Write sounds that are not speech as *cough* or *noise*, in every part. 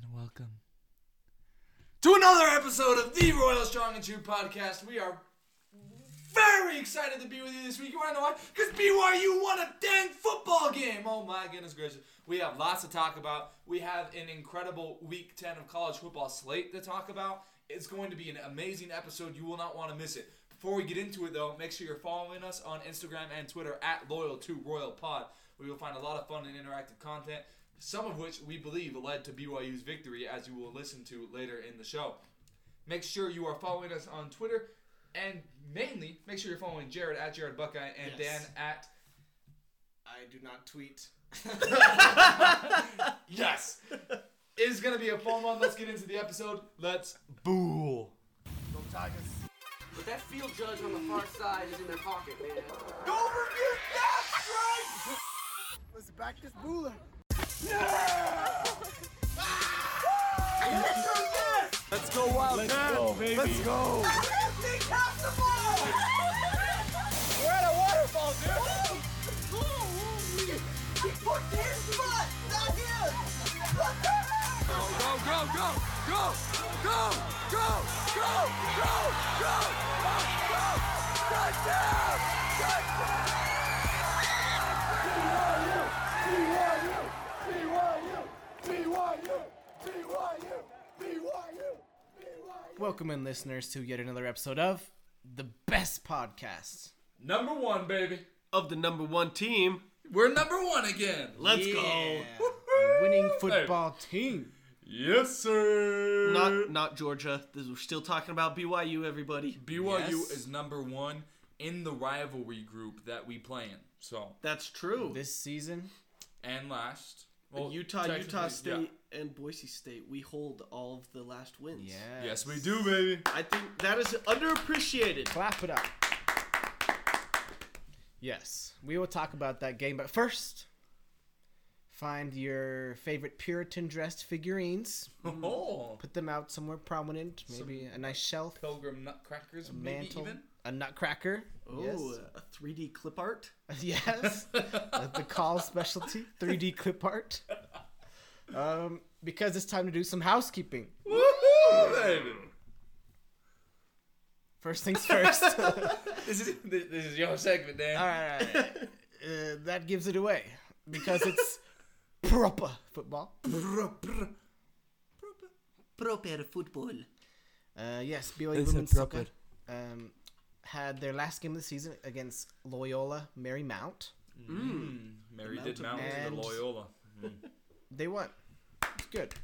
and welcome to another episode of the Royal Strong and True podcast. We are very excited to be with you this week. You want to know why? Because BYU won a dang football game. Oh my goodness gracious. We have lots to talk about. We have an incredible week 10 of college football slate to talk about. It's going to be an amazing episode. You will not want to miss it. Before we get into it, though, make sure you're following us on Instagram and Twitter at Loyal to Royal Pod. Will find a lot of fun and interactive content, some of which we believe led to BYU's victory, as you will listen to later in the show. Make sure you are following us on Twitter, and mainly make sure you're following Jared at Jared Buckeye and Yes. Dan at I do not tweet. *laughs* *laughs* Yes. It's gonna be a fun one. Let's get into the episode. Let's boo. Go Tigers. But that field judge on the far side is in their pocket, man. Don't forget that! Let's back this booler. Let's go wild. Let's go, baby. Let's go. We're at a waterfall, dude. Go, go, go, go, go, go, go, go, go, go, go, go. Touchdown! Touchdown! Welcome in, listeners, to yet another episode of the best podcast. Number one, baby. of the number one team. We're number one again. Let's Yeah. go. Winning football team. Yes, sir. Not not Georgia. This, we're still talking about BYU. Everybody. BYU Yes. is number one in the rivalry group that we play in. So That's true. This season, and last, well, Utah, technically, Utah yeah. State, and Boise State. We hold all of the last wins. yeah. Yes, we do, baby. I think that is underappreciated. Clap it up. Yes, we will talk about that game, but first, find your favorite Puritan dressed figurines, *laughs* Oh, put them out somewhere prominent, maybe a nice shelf, Pilgrim Nutcrackers, a maybe mantle, even. A nutcracker. Oh, yes. a 3D clip art. *laughs* yes, the call specialty, 3D clip art. Um, because it's time to do some housekeeping. Woohoo, baby! First things first. *laughs* This is this this is your segment, Dan. right, all right. Uh, that gives it away because it's proper football. Proper Proper football. Uh, yes, BYU It's a women's proper. soccer um, had their last game of the season against Loyola Marymount. Mm. Mary The did mount mountains And- to Loyola. They won. It's good.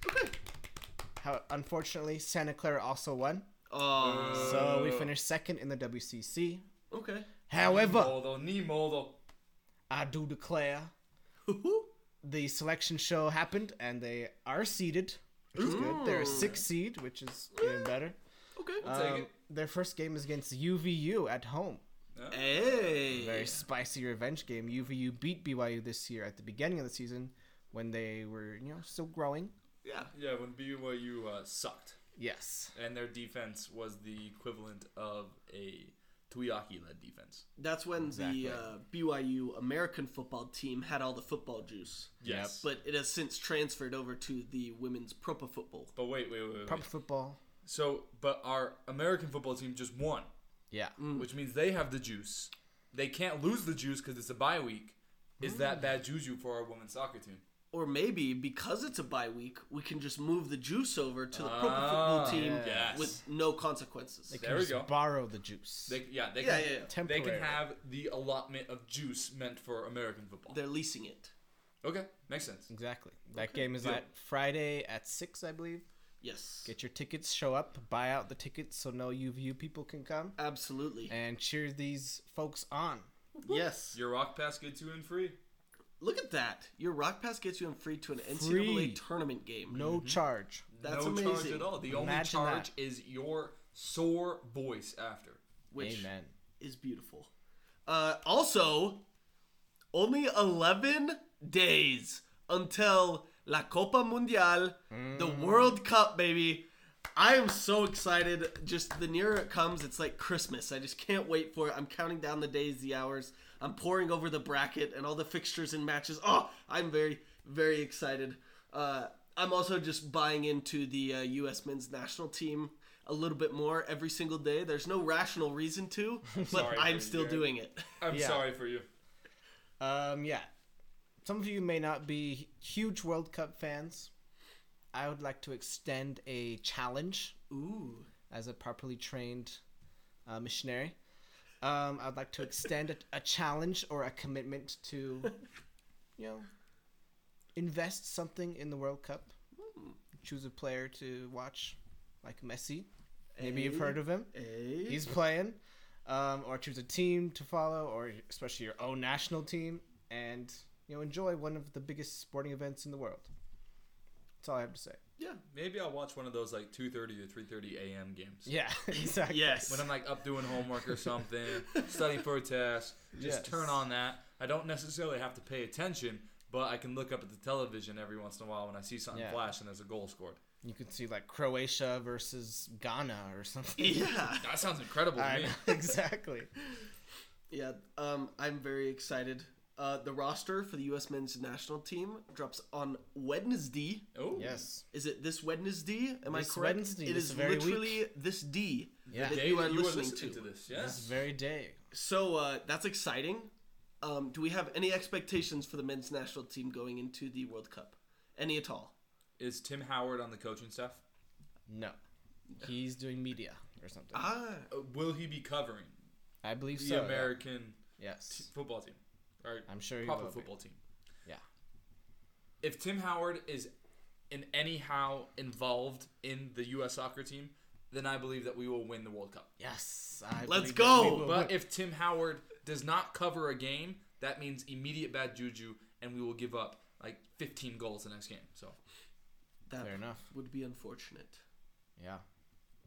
How, unfortunately, Santa Clara also won, Oh, so we finished second in the WCC. okay. However, Modo, ni modo. I do declare the selection show happened and they are seeded, which is good. They're a six seed, which is even better. Okay. We'll take Um, it. Their first game is against UVU at home. Hey. Very spicy revenge game. UVU beat BYU this year at the beginning of the season when they were, you know, still growing. Yeah. Yeah, when BYU uh, sucked, Yes. and their defense was the equivalent of a Tuiaki led defense. That's when Exactly. the uh, BYU American football team had all the football juice. Yes, But it has since transferred over to the women's proper football. but wait, wait, wait, wait. Proper football. So, but our American football team just won, Yeah. which means they have the juice. They can't lose the juice because it's a bye week. Is that bad juju for our women's soccer team? Or maybe because it's a bye week, we can just move the juice over to the proper Ah, football team yes. with no consequences. They There can we just go. borrow the juice. They, yeah, they Yeah, can, yeah, yeah. They Temporary. can have the allotment of juice meant for American football. They're leasing it. Okay, makes sense. exactly. That game is Deal. at Friday at 6, I believe. Yes. Get your tickets, show up, buy out the tickets so no UVU people can come, Absolutely. and cheer these folks on. Yes. Your rock pass gets you in free. Look at that. Your Rock Pass gets you in free to an NCAA tournament game. No charge. That's no charge amazing. at all. The only Imagine charge that. is your sore voice after. Which Amen. is beautiful. Uh, also, only 11 days until La Copa Mundial, the World Cup, baby. I am so excited. Just the nearer it comes, it's like Christmas. I just can't wait for it. I'm counting down the days, the hours. I'm pouring over the bracket and all the fixtures and matches. Oh, I'm very, very excited. Uh, I'm also just buying into the uh, U.S. men's national team a little bit more every single day. There's no rational reason to, *laughs* but I'm still you, doing it. I'm Yeah. sorry for you. Um, yeah. Some of you may not be huge World Cup fans. I would like to extend a challenge Ooh. as a properly trained uh, missionary. Um, I'd like to extend a, a challenge or a commitment to, *laughs* you know, invest something in the World Cup. Choose a player to watch, like Messi. Maybe you've heard of him. Hey. He's playing. Um, or choose a team to follow, or especially your own national team, and you know enjoy one of the biggest sporting events in the world. That's all I have to say. yeah. Maybe I'll watch one of those like 2:30 or 3:30 a.m. games. Yeah, *laughs* exactly. Yes. When I'm like up doing homework or something, studying for a test, just Yes. turn on that. I don't necessarily have to pay attention, but I can look up at the television every once in a while when I see something Yeah. flash and there's a goal scored. You could see like Croatia versus Ghana or something. Yeah. That sounds incredible to I me. know, *laughs* exactly. Yeah. Um, I'm very excited. Uh, the roster for the U.S. men's national team drops on Wednesday. Oh, Yes. Is it this Wednesday? Am This I correct? Wednesday, It this is very literally this D Yeah. that Day you are that listening, listening to. to this. This Yes. very day. So uh, that's exciting. Um, do we have any expectations for the men's national team going into the World Cup? Any at all? Is Tim Howard on the coaching staff? No, he's doing media or something. Ah, Uh, will he be covering I believe the so. yeah. American Yes, football team? Or I'm sure he proper will be. football team. Yeah. If Tim Howard is in anyhow involved in the U.S. soccer team, then I believe that we will win the World Cup. Yes. I Let's believe that go. will But if Tim Howard does not cover a game, that means immediate bad juju, and we will give up like 15 goals the next game. So that Fair enough. would be unfortunate. yeah,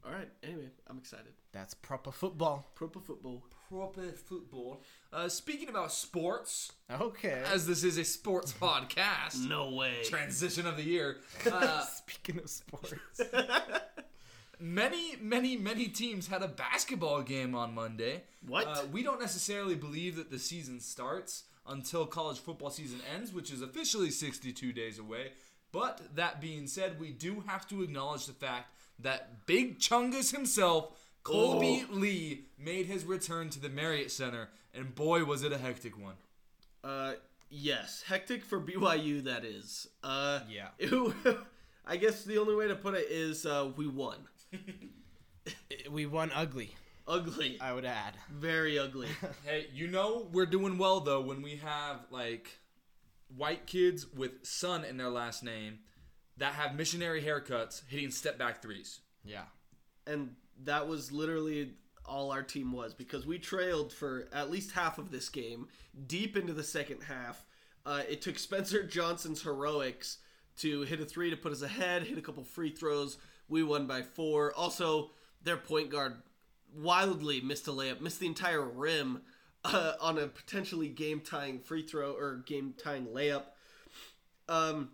All right. Anyway, I'm excited. that's proper football. Proper football. proper football. Uh, speaking about sports, Okay. as this is a sports *laughs* podcast, No way. transition of the year. *laughs* Uh, Speaking of sports, *laughs* many, many, many teams had a basketball game on Monday. What? Uh, we don't necessarily believe that the season starts until college football season ends, which is officially 62 days away. But that being said, we do have to acknowledge the fact that Big Chungus himself, Colby Oh. Lee, made his return to the Marriott Center, and boy, was it a hectic one. Uh, yes, hectic for BYU. That is. Uh, Yeah. it- *laughs* I guess the only way to put it is uh, we won. *laughs* we won ugly. Ugly. I would add. Very ugly. *laughs* Hey, you know we're doing well though when we have like white kids with son in their last name that have missionary haircuts hitting step back threes. Yeah. and that was literally all our team was because we trailed for at least half of this game deep into the second half uh, it took spencer johnson's heroics to hit a three to put us ahead hit a couple free throws we won by four also their point guard wildly missed a layup missed the entire rim uh, on a potentially game tying free throw or game tying layup um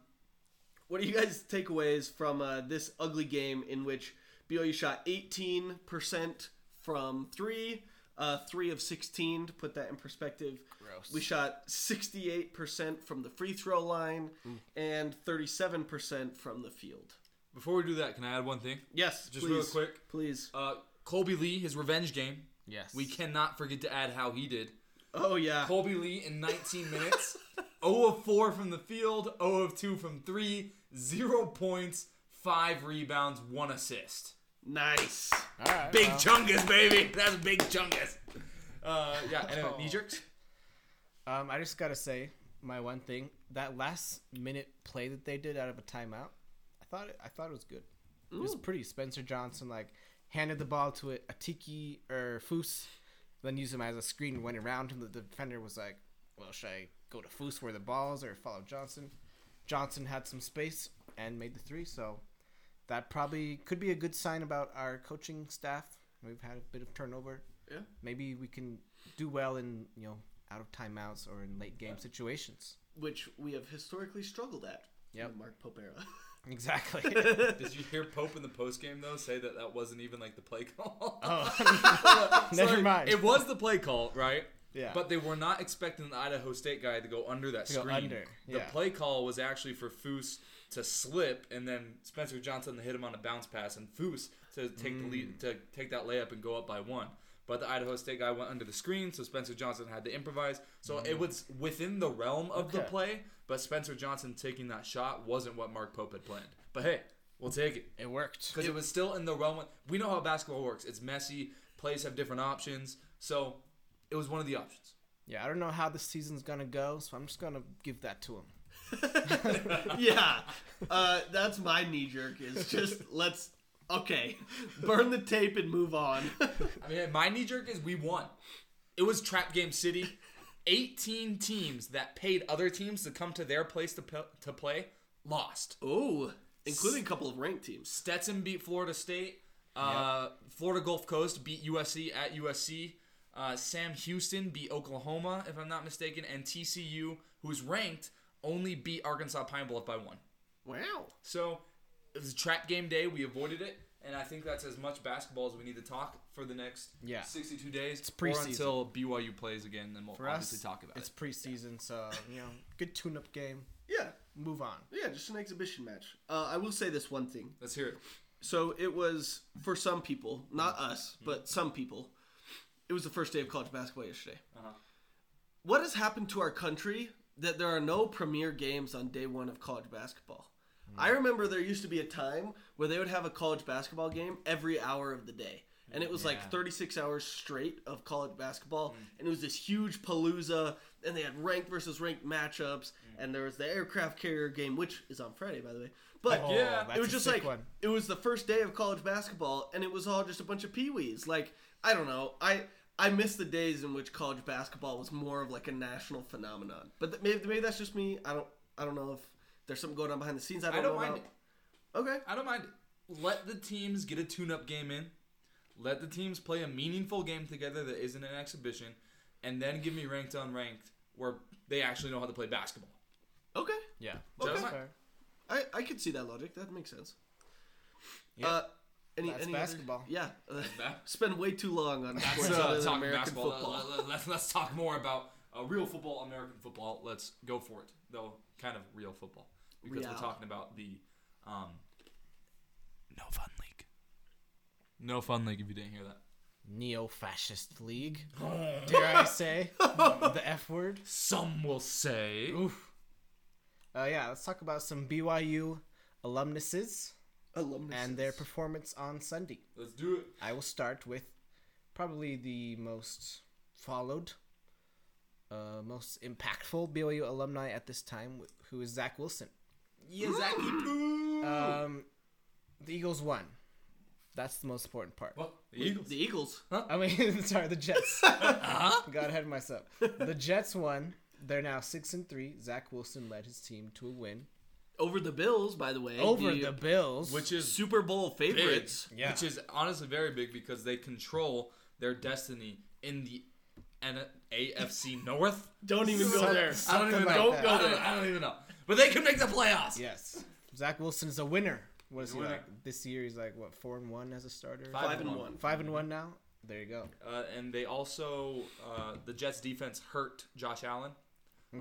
what do you guys takeaways from uh, this ugly game in which BYU shot 18% from three, uh, three of 16 to put that in perspective. Gross. We shot 68% from the free throw line and 37% from the field. Before we do that, can I add one thing? Yes, Just please, real quick. please. Uh, Colby Lee, his revenge game. Yes. We cannot forget to add how he did. Oh yeah, Colby Lee in 19 minutes, *laughs* 0 of 4 from the field, 0 of 2 from 3, 0 points, 5 rebounds, 1 assist. nice. All right. Big well, chungus, baby. *laughs* That's big chungus. Uh, yeah, anyway, knee jerks. Um, I just gotta say my one thing. That last minute play that they did out of a timeout, I thought it, I thought it was good. It was pretty. Spencer Johnson like handed the ball to a, Atiki or Foose, then used him as a screen. Went around him. The defender was like, "Well, should I go to Foose where the ball is or follow Johnson?" Johnson had some space and made the three. So that probably could be a good sign about our coaching staff. We've had a bit of turnover. Yeah. Maybe we can do well in you know out of timeouts or in late game situations. Which we have historically struggled at. Yep. in the Mark Pope era. *laughs* Exactly. *laughs* Did you hear Pope in the post game though say that that wasn't even like the play call? oh, So, *laughs* never like, mind. It was the play call, right? Yeah. But they were not expecting the Idaho State guy to go under that To screen. under, The yeah. play call was actually for Foose to slip, and then Spencer Johnson to hit him on a bounce pass, and Foose to take the Mm. lead to take that layup and go up by one. But the Idaho State guy went under the screen, so Spencer Johnson had to improvise. So it was within the realm of the Mm. Play, but Spencer Johnson taking that shot wasn't what Mark Pope had planned. But hey, we'll take it it worked. because it was still in the realm. Of, we know how basketball works. It's messy. Plays have different options. So it was one of the options. Yeah, I don't know how the season's gonna go, so I'm just gonna give that to him. *laughs* yeah, uh, that's my knee jerk. Is just *laughs* let's okay, burn the tape and move on. I mean, my knee jerk is we won. It was Trap Game City. 18 teams that paid other teams to come to their place to, p- to play lost. oh, including a couple of ranked teams. Stetson beat Florida State. Uh, Florida Gulf Coast beat USC at USC. Uh, Sam Houston beat Oklahoma, if I'm not mistaken. And TCU, who's ranked, only beat Arkansas Pine Bluff by one. Wow. So it was a trap game day. We avoided it, and I think that's as much basketball as we need to talk for the next Yeah. 62 days. It's preseason. or until BYU plays again, then we'll For obviously us, talk about it's it. It's preseason, so you know, good tune-up game. Yeah, Move on. yeah, just an exhibition match. Uh, I will say this one thing. Let's hear it. So it was for some people, not us, but some people. It was the first day of college basketball yesterday. Uh-huh. What has happened to our country that there are no premier games on day one of college basketball? I hmm. remember there used to be a time where they would have a college basketball game every hour of the day. And it was like 36 hours straight of college basketball. Hmm. And it was this huge palooza. And they had ranked versus ranked matchups. Hmm. And there was the aircraft carrier game, which is on Friday, by the way. But Oh, yeah, it was just like one. it was the first day of college basketball, and it was all just a bunch of peewees. Like I don't know, I I miss the days in which college basketball was more of like a national phenomenon. But th- maybe maybe that's just me. I don't I don't know if there's something going on behind the scenes. I don't, I don't know mind about. it. Okay, I don't mind it. Let the teams get a tune-up game in. Let the teams play a meaningful game together that isn't an exhibition, and then give me ranked on ranked where they actually know how to play basketball. okay, Yeah. Okay. That's fair. I I could see that logic. That makes sense. Yeah. Uh, any, That's any other- basketball. yeah, uh, *laughs* spend way too long on Let's sports uh, other than American basketball. football. Let, let, let's, let's talk more about uh, real football, American football. Let's go for it, though. Kind of real football because Real. we're talking about the um, no fun league. No fun league. If you didn't hear that, Neo-fascist league. *laughs* Dare I say the F word? some will say. Oof. Uh, yeah, let's talk about some BYU alumnuses Alumnus. and their performance on Sunday. Let's do it. I will start with probably the most followed, uh, most impactful BYU alumni at this time, who is Zach Wilson. Yazaki Poo. Um, the Eagles won. That's the most important part. Well, the Eagles. the Eagles. I mean, *laughs* sorry, the Jets. *laughs* *laughs* Got ahead of myself. The Jets won. They're now six and three. Zach Wilson led his team to a win Over the Bills, by the way. over the Bills. Which is Super Bowl big, favorites. Yeah. which is honestly very big because they control their destiny in the N- AFC North. Don't even go Some- there. I don't something even like know. that. I don't, I don't even know. But they can make the playoffs. yes, Zach Wilson is a winner. What is he like this year? He's like what four and one as a starter. Five Five and and one. Five and one now. There you go. Uh, and they also uh, the Jets defense hurt Josh Allen.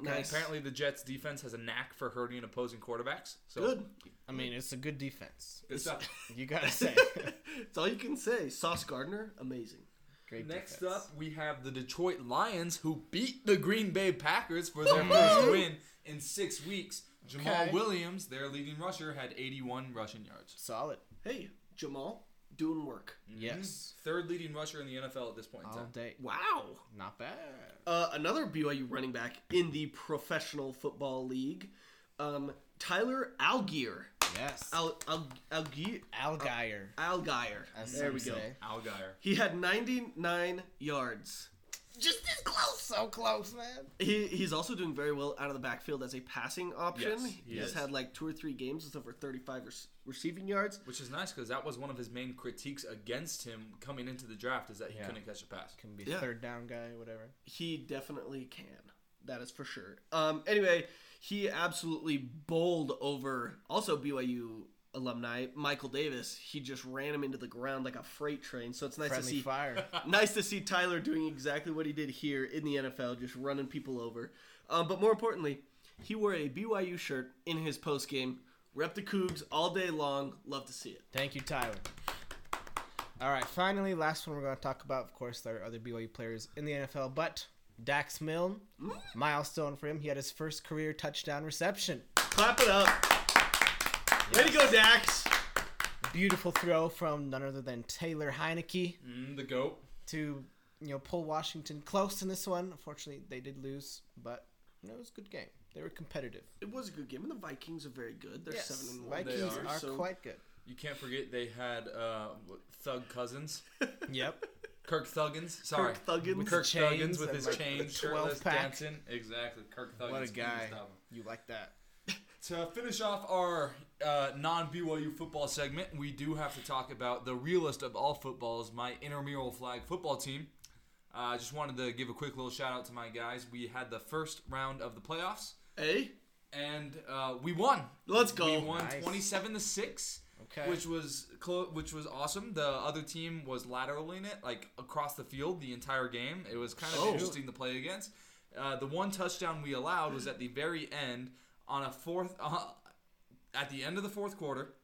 Nice. Apparently, the Jets defense has a knack for hurting opposing quarterbacks. So Good. I mean, it's a good defense. Good *laughs* stuff. You gotta say. *laughs* That's all you can say. Sauce Gardner, amazing. Great Next defense. up, we have the Detroit Lions, who beat the Green Bay Packers for their first win in six weeks. Jamaal Okay. Williams, their leading rusher, had 81 rushing yards. solid. Hey, Jamaal, doing work. Yes, Third leading rusher in the NFL at this point in all time. day. Wow. Not bad. Uh, another BYU running back in the Professional Football League, um, Tyler Allgeier. Yes. Al, Al, Allgeier. Allgeier. Allgeier. As There some we go. say. Allgeier. He had 99 yards. Just as close. So close, man. He, he's also doing very well out of the backfield as a passing option. Yes, he he's is. had like two or three games with over 35 rec- receiving yards. Which is nice because that was one of his main critiques against him coming into the draft is that he Yeah. couldn't catch a pass. Can be Yeah. third down guy, whatever. He definitely can. That is for sure. Um, anyway, he absolutely bowled over also BYU alumni, Michael Davis, he just ran him into the ground like a freight train. So it's nice to see fire. *laughs* nice to see Tyler doing exactly what he did here in the NFL, just running people over. Um, but more importantly, he wore a BYU shirt in his post game. Rep the Cougs all day long. Love to see it. Thank you, Tyler. All right, finally, last one we're going to talk about. Of course, there are other BYU players in the NFL, but Dax Milne, milestone for him. He had his first career touchdown reception. Clap it up. Way to go, Dax. Beautiful throw from none other than Taylor Heinicke Mm, the goat. to you know pull Washington close in this one. Unfortunately, they did lose, but you know, it was a good game. They were competitive. It was a good game, and the Vikings are very good. They're Yes, seven and one. Vikings They are, are, so- quite good. You can't forget they had uh, Thug Cousins. *laughs* Yep. Kirk Thuggins. Sorry. Kirk Thuggins. With Kirk Chains Thuggins with his like, chains, 12 shirtless, pack. dancing. Exactly. Kirk Thuggins. What a guy. You like that? *laughs* To finish off our uh, non BYU football segment, we do have to talk about the realest of all footballs, my intramural flag football team. I uh, just wanted to give a quick little shout out to my guys. We had the first round of the playoffs, Hey, and uh, we won. let's go. We won Nice. twenty-seven to six, Okay. which was clo- which was awesome. The other team was lateraling it like across the field the entire game. It was kind of Oh. interesting to play against. Uh, the one touchdown we allowed was at the very end on a fourth. Uh, at the end of the fourth quarter,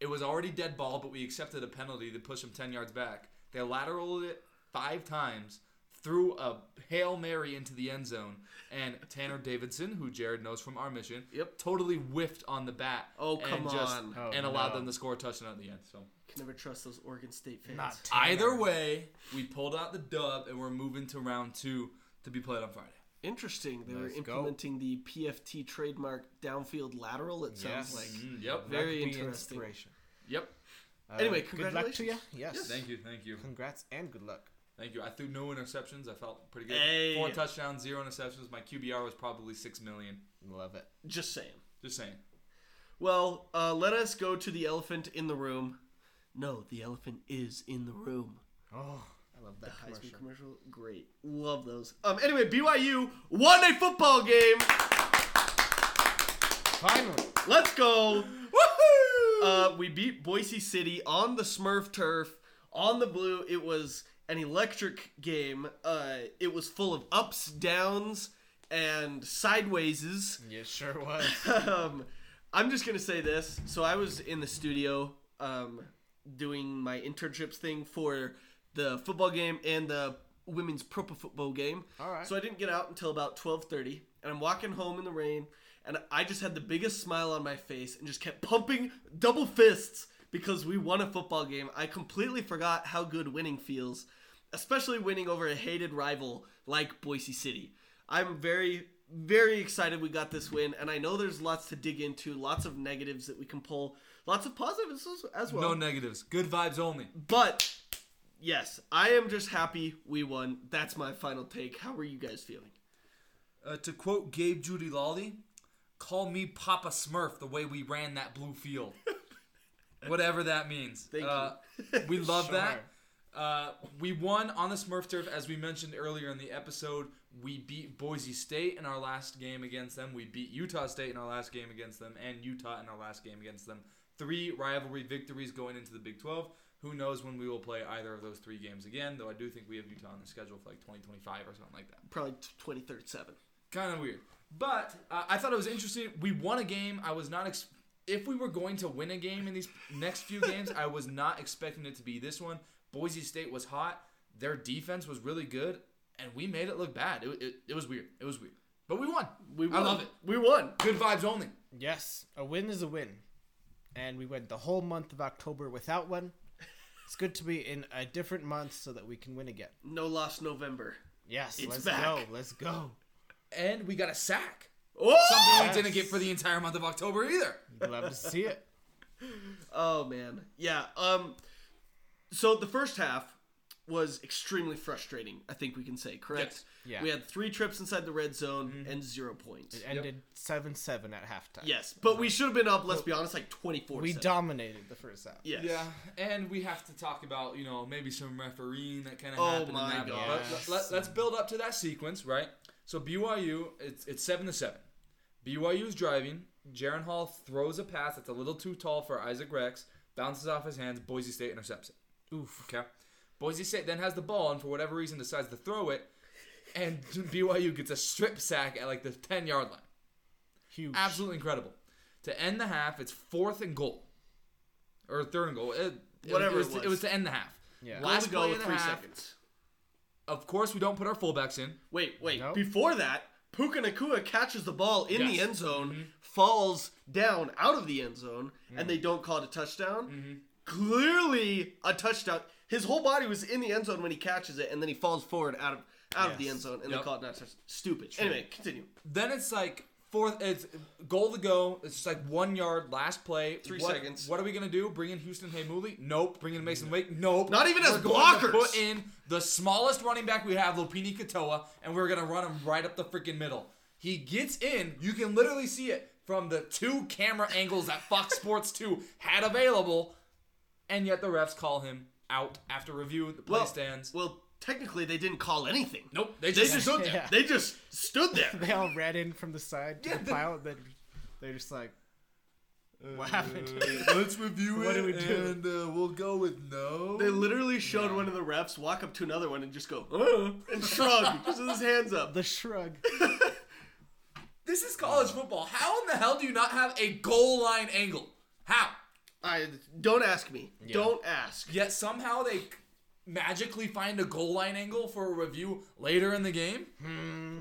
it was already dead ball, but we accepted a penalty to push them ten yards back. They lateraled it five times, threw a hail mary into the end zone, and Tanner Davidson, who Jared knows from our mission, Yep. totally whiffed on the bat. Oh, come and just, on. Oh, and allowed no. them to score a touchdown at the end. So Can never trust those Oregon State fans. Not either way, we pulled out the dub, and we're moving to round two to be played on Friday. Interesting. They were Let's go. implementing the PFT trademark downfield lateral. It sounds Yes. like. Mm, yep. Very interesting. Yep. Uh, Anyway, good luck to you. congratulations. Yes. Thank you. Thank you. Congrats and good luck. Thank you. I threw no interceptions. I felt pretty good. Hey. Four touchdowns, zero interceptions. My QBR was probably six million. Love it. Just saying. Just saying. Well, uh, let us go to the elephant in the room. No, the elephant is in the room. Oh, I love that High speed commercial. commercial, great, love those. Um, anyway, BYU won a football game. Finally. Let's go. Woohoo! Uh, we beat Boise City on the Smurf turf on the blue. It was an electric game. Uh, it was full of ups, downs, and sidewayses. Yeah, sure was. *laughs* um, I'm just gonna say this. So I was in the studio um, doing my internships thing for the football game and the women's pro football game. All right. So I didn't get out until about 12:30, and I'm walking home in the rain, and I just had the biggest smile on my face and just kept pumping double fists because we won a football game. I completely forgot how good winning feels, especially winning over a hated rival like Boise City. I'm very very excited we got this win, and I know there's lots to dig into, lots of negatives that we can pull, lots of positives as, well. No negatives. Good vibes only. but yes, I am just happy we won. That's my final take. How are you guys feeling? Uh, to quote Gabe Judy Lawley, call me Papa Smurf the way we ran that blue field. *laughs* Whatever that means. Thank uh, We love *laughs* Sure. that. Uh, we won on the Smurf turf, as we mentioned earlier in the episode. We beat Boise State in our last game against them. We beat Utah State in our last game against them, and Utah in our last game against them. Three rivalry victories going into the Big 12. Who knows when we will play either of those three games again? Though I do think we have Utah on the schedule for like 2025 or something like that Probably 2037. kind of weird. But uh, I thought it was interesting. We won a game. I was not ex- if we were going to win a game in these next few games, I was not expecting it to be this one. Boise State was hot. Their defense was really good, and we made it look bad. It, it, it was weird. It was weird. But we won. We I love it. We won. Good vibes only. Yes, a win is a win. And we went the whole month of October without one. It's good to be in a different month so that we can win again. No lost November. Yes, It's let's back. go. Let's go. And we got a sack. Oh! Something Yes. we didn't get for the entire month of October either. Love to see it. *laughs* Oh man, yeah. Um, so the first half was extremely frustrating. I think we can say correct. Yes. Yeah. We had three trips inside the red zone mm-hmm. and zero points. It ended 7 7 at halftime. Yes, but we should have been up. Let's be honest, like twenty four. We dominated the first half. Yes. Yeah, and we have to talk about you know maybe some refereeing that kind of Oh happened. my in that. gosh. But let, let, us build up to that sequence, right? So BYU, it's it's seven to seven. BYU is driving. Jaren Hall throws a pass that's a little too tall for Isaac Rex, bounces off his hands. Boise State intercepts it. Oof. Okay. Boise State then has the ball and for whatever reason decides to throw it, and *laughs* BYU gets a strip sack at like the 10 yard line. Huge. Absolutely incredible. To end the half, it's fourth and goal. Or third and goal. It, it- Whatever it was, it to, was. it was to end the half. Yeah. Last to go play with of the three half. seconds. Of course, we don't put our fullbacks in. Wait, wait. Nope. Before that, Puka Nacua catches the ball in the end zone, Mm-hmm. falls down out of the end zone, and they don't call it a touchdown. Mm-hmm. Clearly a touchdown. His whole body was in the end zone when he catches it, and then he falls forward out of out of the end zone, and Yep. they call it not touchdown. Stupid. Anyway, continue. Then it's like fourth. It's goal to go. It's just like one yard. Last play. Three What- seconds. What are we gonna do? Bring in Houston Heimuli? Nope. Bring in Mason Wake? Nope. Not even as We're to blockers. Put in the smallest running back we have, Lopini Katoa, and we're gonna run him right up the freaking middle. He gets in. You can literally see it from the two camera angles that Fox Sports 2 had available, and yet the refs call him out after review. The play Well, stands. well, technically they didn't call anything. Nope. They They just just stood *laughs* there. Yeah. They just stood there. *laughs* They all ran in from the side to Yeah, the the- pile. Then they're just like, what happened? *laughs* Let's review What it, do we do? and uh, we'll go with no. They literally showed one of the refs walk up to another one and just go, uh, and shrug, just with his hands up. the shrug. This is college football. How in the hell do you not have a goal line angle? How? I don't ask me. Don't ask. Yet somehow they magically find a goal line angle for a review later in the game.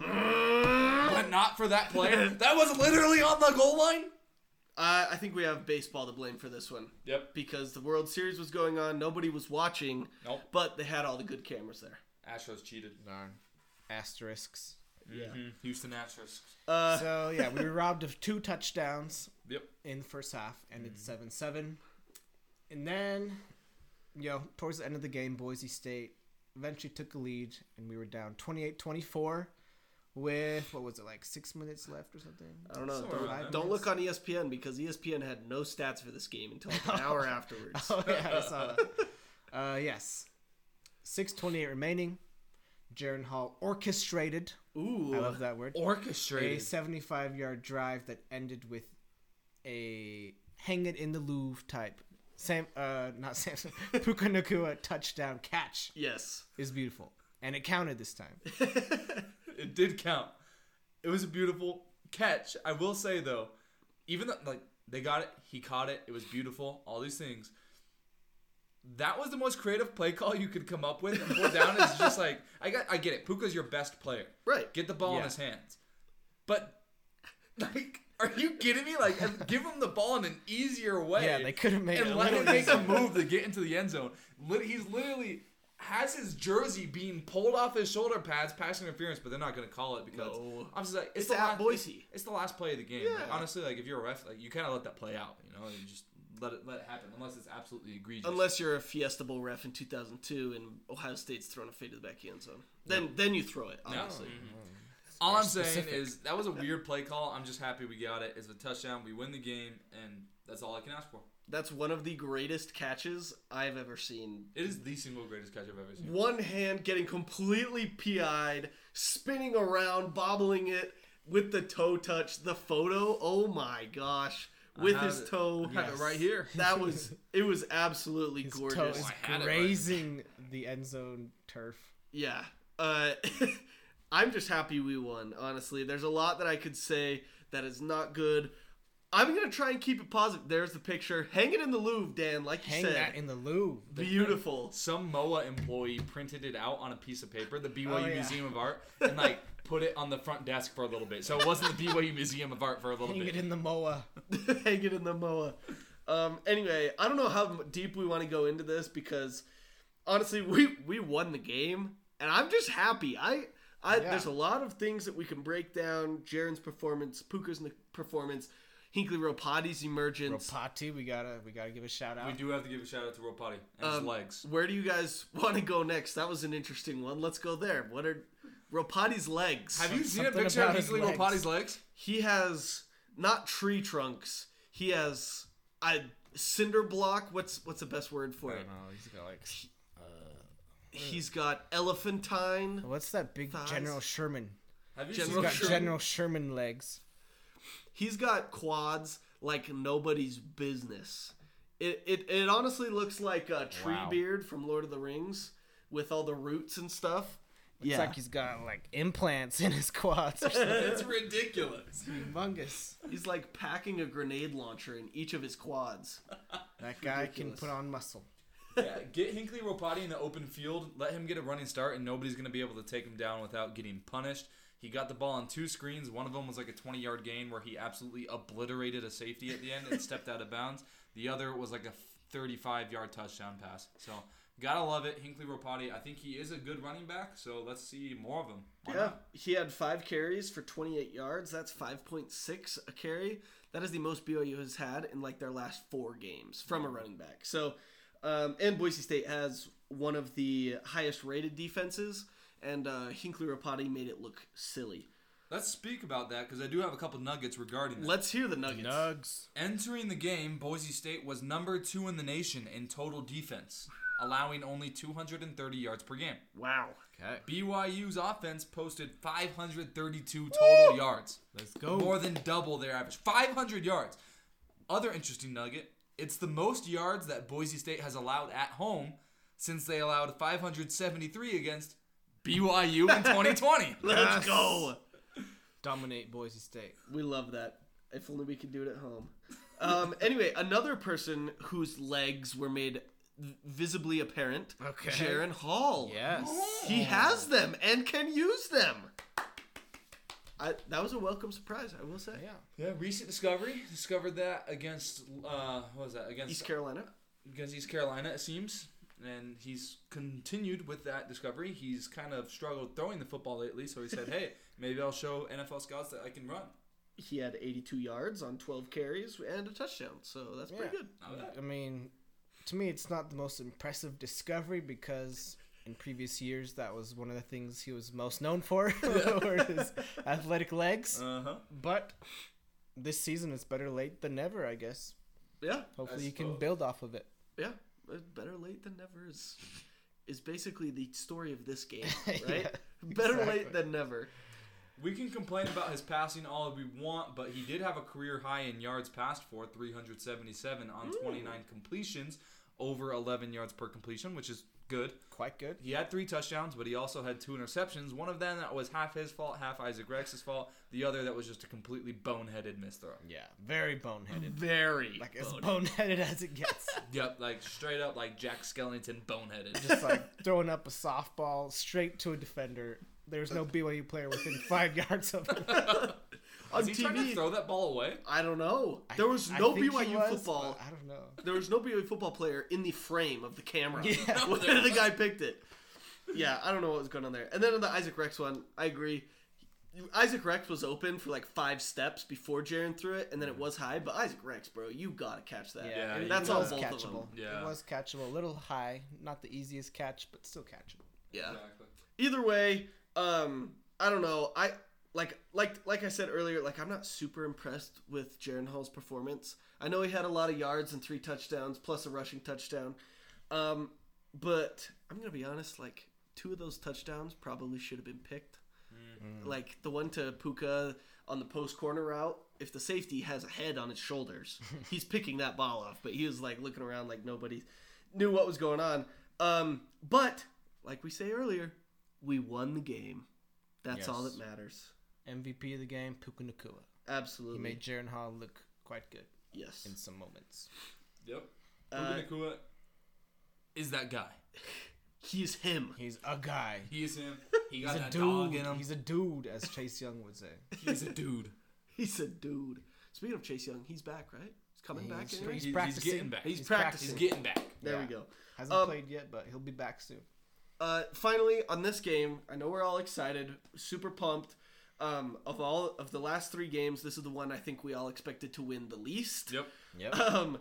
But not for that play. *laughs* that was literally on the goal line. Uh, I think we have baseball to blame for this one Yep. because the World Series was going on, nobody was watching, Nope. but they had all the good cameras there. Astros cheated. Darn. Asterisks. Mhm. Houston Astros. Uh, So yeah, we were *laughs* robbed of two touchdowns Yep. in the first half, ended seven seven, and then, you know, towards the end of the game, Boise State eventually took a lead, and we were down 28-24 with what was it like six minutes left or something? I don't know. Somewhere Don't, don't look on ESPN because ESPN had no stats for this game until like *laughs* an hour afterwards. Oh yeah, I saw that. *laughs* Uh, yes, six twenty eight remaining. Jaren Hall orchestrated. Ooh. I love that word. Orchestrated a 75 yard drive that ended with a hang it in the Louvre type. Sam, uh, not Samson, *laughs* Puka Nacua touchdown catch Yes. is beautiful. And it counted this time. *laughs* it did count. It was a beautiful catch. I will say though, even though like they got it, he caught it. It was beautiful. All these things. That was the most creative play call you could come up with. And fourth down is just like I got. I get it. Puka's your best player. Right. Get the ball in his hands. But like, are you kidding me? Like, give him the ball in an easier way. Yeah, they could have made it and let him make a move to get into the end zone. He's literally has his jersey being pulled off his shoulder pads, pass interference, but they're not going to call it because No. I'm just like it's, It's the at last, Boise. It's the last play of the game. Like, honestly, like if you're a ref, like you kind of let that play out. You know, you just let it let it happen unless it's absolutely egregious. Unless you're a Fiesta Bowl ref in 2002 and Ohio State's thrown a fade to the back end zone. Then then you throw it, obviously. All I'm saying is that was a *laughs* weird play call. I'm just happy we got it. It's a touchdown. We win the game, and that's all I can ask for. That's one of the greatest catches I've ever seen. It is the single greatest catch I've ever seen. One hand getting completely PI'd, spinning around, bobbling it with the toe touch. The photo, oh my gosh. With his it. toe. Have it right here. That was *laughs* it was absolutely His toe gorgeous. is I had it right. grazing the end zone turf. Yeah. Uh, *laughs* I'm just happy we won, honestly. There's a lot that I could say that is not good. I'm going to try and keep it positive. There's the picture. Hang it in the Louvre, Dan, like you Hang said. that in the Louvre. Beautiful. Some MOA employee printed it out on a piece of paper, the BYU Oh, yeah. Museum of Art, and like *laughs* put it on the front desk for a little bit. So it wasn't the BYU *laughs* Museum of Art for a little Hang bit. Hang it in the MOA. *laughs* Hang it in the MOA. Um, anyway, I don't know how deep we want to go into this because honestly, we we won the game, and I'm just happy. I I Yeah. there's a lot of things that we can break down. Jaren's performance, Puka's performance, Hinkley Ropati's emergence. Ropati, we gotta we gotta give a shout out. we do have to give a shout out to Ropati and his Um, legs. Where do you guys want to go next? That was an interesting one. Let's go there. What are Ropati's legs? Have you seen a picture of his Hinkley legs. Ropati's legs? He has not tree trunks. He has a cinder block. What's what's the best word for I it? don't know. He's got like He's got elephantine. what's that big Thighs. General Sherman? Have you General He's seen got Sherman. General Sherman legs. He's got quads like nobody's business. It it, it honestly looks like a tree Wow. beard from Lord of the Rings with all the roots and stuff. It's like he's got like implants in his quads or something. *laughs* It's ridiculous. humongous. He's like packing a grenade launcher in each of his quads. That guy Ridiculous. can put on muscle. yeah, get Hinkley Ropati in the open field, let him get a running start, and nobody's going to be able to take him down without getting punished. He got the ball on two screens. One of them was like a 20 yard gain where he absolutely obliterated a safety at the end and stepped out of bounds. The other was like a 35 yard touchdown pass. So, gotta love it. Hinkley Ropati, I think he is a good running back, so let's see more of him. Why Yeah, not? he had five carries for 28 yards. That's 5.6 a carry. That is the most BYU has had in like their last four games from a running back. So, um, and Boise State has one of the highest rated defenses, and uh, Hinkley Ropati made it look silly. Let's speak about that because I do have a couple nuggets regarding that. Let's hear the Nuggets. Nugs. Entering the game, Boise State was number two in the nation in total defense, allowing only 230 yards per game. Wow. Okay. BYU's offense posted 532 total yards. Let's go. More than double their average. 500 yards. Other interesting nugget it's the most yards that Boise State has allowed at home since they allowed 573 against BYU in 2020. *laughs* Let's go. Dominate Boise State. We love that. If only we could do it at home. Um, anyway, another person whose legs were made visibly apparent. Okay. Jaren Hall. Yes. He has them and can use them. I, that was a welcome surprise, I will say. Yeah. Yeah, recent discovery. Discovered that against, uh, what was that? Against East Carolina. against East Carolina, it seems. And he's continued with that discovery. He's kind of struggled throwing the football lately, so he said, *laughs* hey, maybe I'll show NFL scouts that I can run. He had 82 yards on 12 carries and a touchdown, so that's pretty good. Not. I mean, to me, it's not the most impressive discovery because in previous years that was one of the things he was most known for, *laughs* *laughs* were his athletic legs. Uh-huh. But this season, it's better late than never, I guess. Yeah, Hopefully, I you can build off of it. yeah. Uh, Better late than never is is basically the story of this game, *laughs* Yeah, right? Better exactly. late than never. We can complain about his passing all we want, but he did have a career high in yards passed for 377 on 29 completions, over 11 yards per completion, which is good. Quite good. He had three touchdowns, but he also had two interceptions. One of them that was half his fault, half Isaac Rex's fault. The other that was just a completely boneheaded misthrow. Yeah, very boneheaded. Very. Like as boneheaded. boneheaded as it gets. *laughs* Yep, like straight up like Jack Skellington boneheaded. Just like *laughs* throwing up a softball straight to a defender. There's no *laughs* BYU player within five yards of him. On Is he trying to TV. throw that ball away? I don't know. There was I no think he BYU was, football. but I don't know. There was no BYU football player in the frame of the camera Yeah. *laughs* when the guy picked it. Yeah, I don't know what was going on there. And then on the Isaac Rex one, I agree. Isaac Rex was open for like five steps before Jaren threw it, and then it was high. But Isaac Rex, bro, you gotta catch that. Yeah, it he that's was all both of catchable. them. Yeah. It was catchable. A little high. Not the easiest catch, but still catchable. Yeah. Exactly. Either way, um, I don't know. I like like like I said earlier. Like I'm not super impressed with Jaren Hall's performance. I know he had a lot of yards and three touchdowns plus a rushing touchdown. Um, but I'm gonna be honest. Like two of those touchdowns probably should have been picked. Like the one to Puka on the post corner route. If the safety has a head on his shoulders, *laughs* he's picking that ball off. But he was like looking around like nobody knew what was going on. Um, but like we say earlier, we won the game. That's all that matters. MVP of the game, Puka Nacua. Absolutely. He made Jaren Hall look quite good yes. in some moments. Yep. Uh, Puka Nacua is that guy. *laughs* He's him. He's a guy. He is him. He He's got a that dog dude. in him. He's a dude, as Chase Young would say. *laughs* He's a dude. *laughs* He's a dude. Speaking of Chase Young, he's back, right? He's coming back. He's- anyway? he's He's, practicing. getting back. He's He's, practicing. getting back. There we Yeah. go. Hasn't Um, played yet, but he'll be back soon. Uh, finally, on this game, I know we're all excited, super pumped. Um, of all of the last three games, this is the one I think we all expected to win the least. Yep. Yep. *laughs* Um,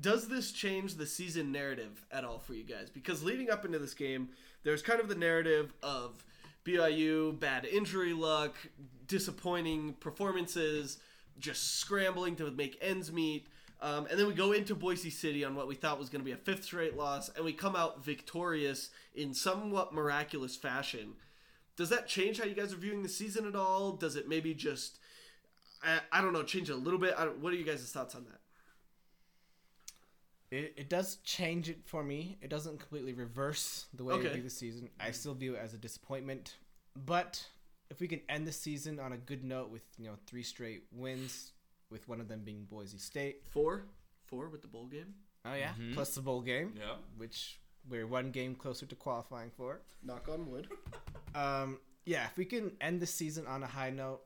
does this change the season narrative at all for you guys? Because leading up into this game, there's kind of the narrative of BYU, bad injury luck, disappointing performances, just scrambling to make ends meet. Um, and then we go into Boise City on what we thought was going to be a fifth straight loss, and we come out victorious in somewhat miraculous fashion. Does that change how you guys are viewing the season at all? Does it maybe just I, I don't know, change it a little bit. I what are you guys' thoughts on that? It, it does change it for me. It doesn't completely reverse the way Okay. we view the season. I still view it as a disappointment. But if we can end the season on a good note with you know three straight wins, with one of them being Boise State. Four, four with the bowl game. Oh yeah, mm-hmm. plus the bowl game, Yeah. which we're one game closer to qualifying for. Knock on wood. *laughs* Um, yeah, if we can end the season on a high note,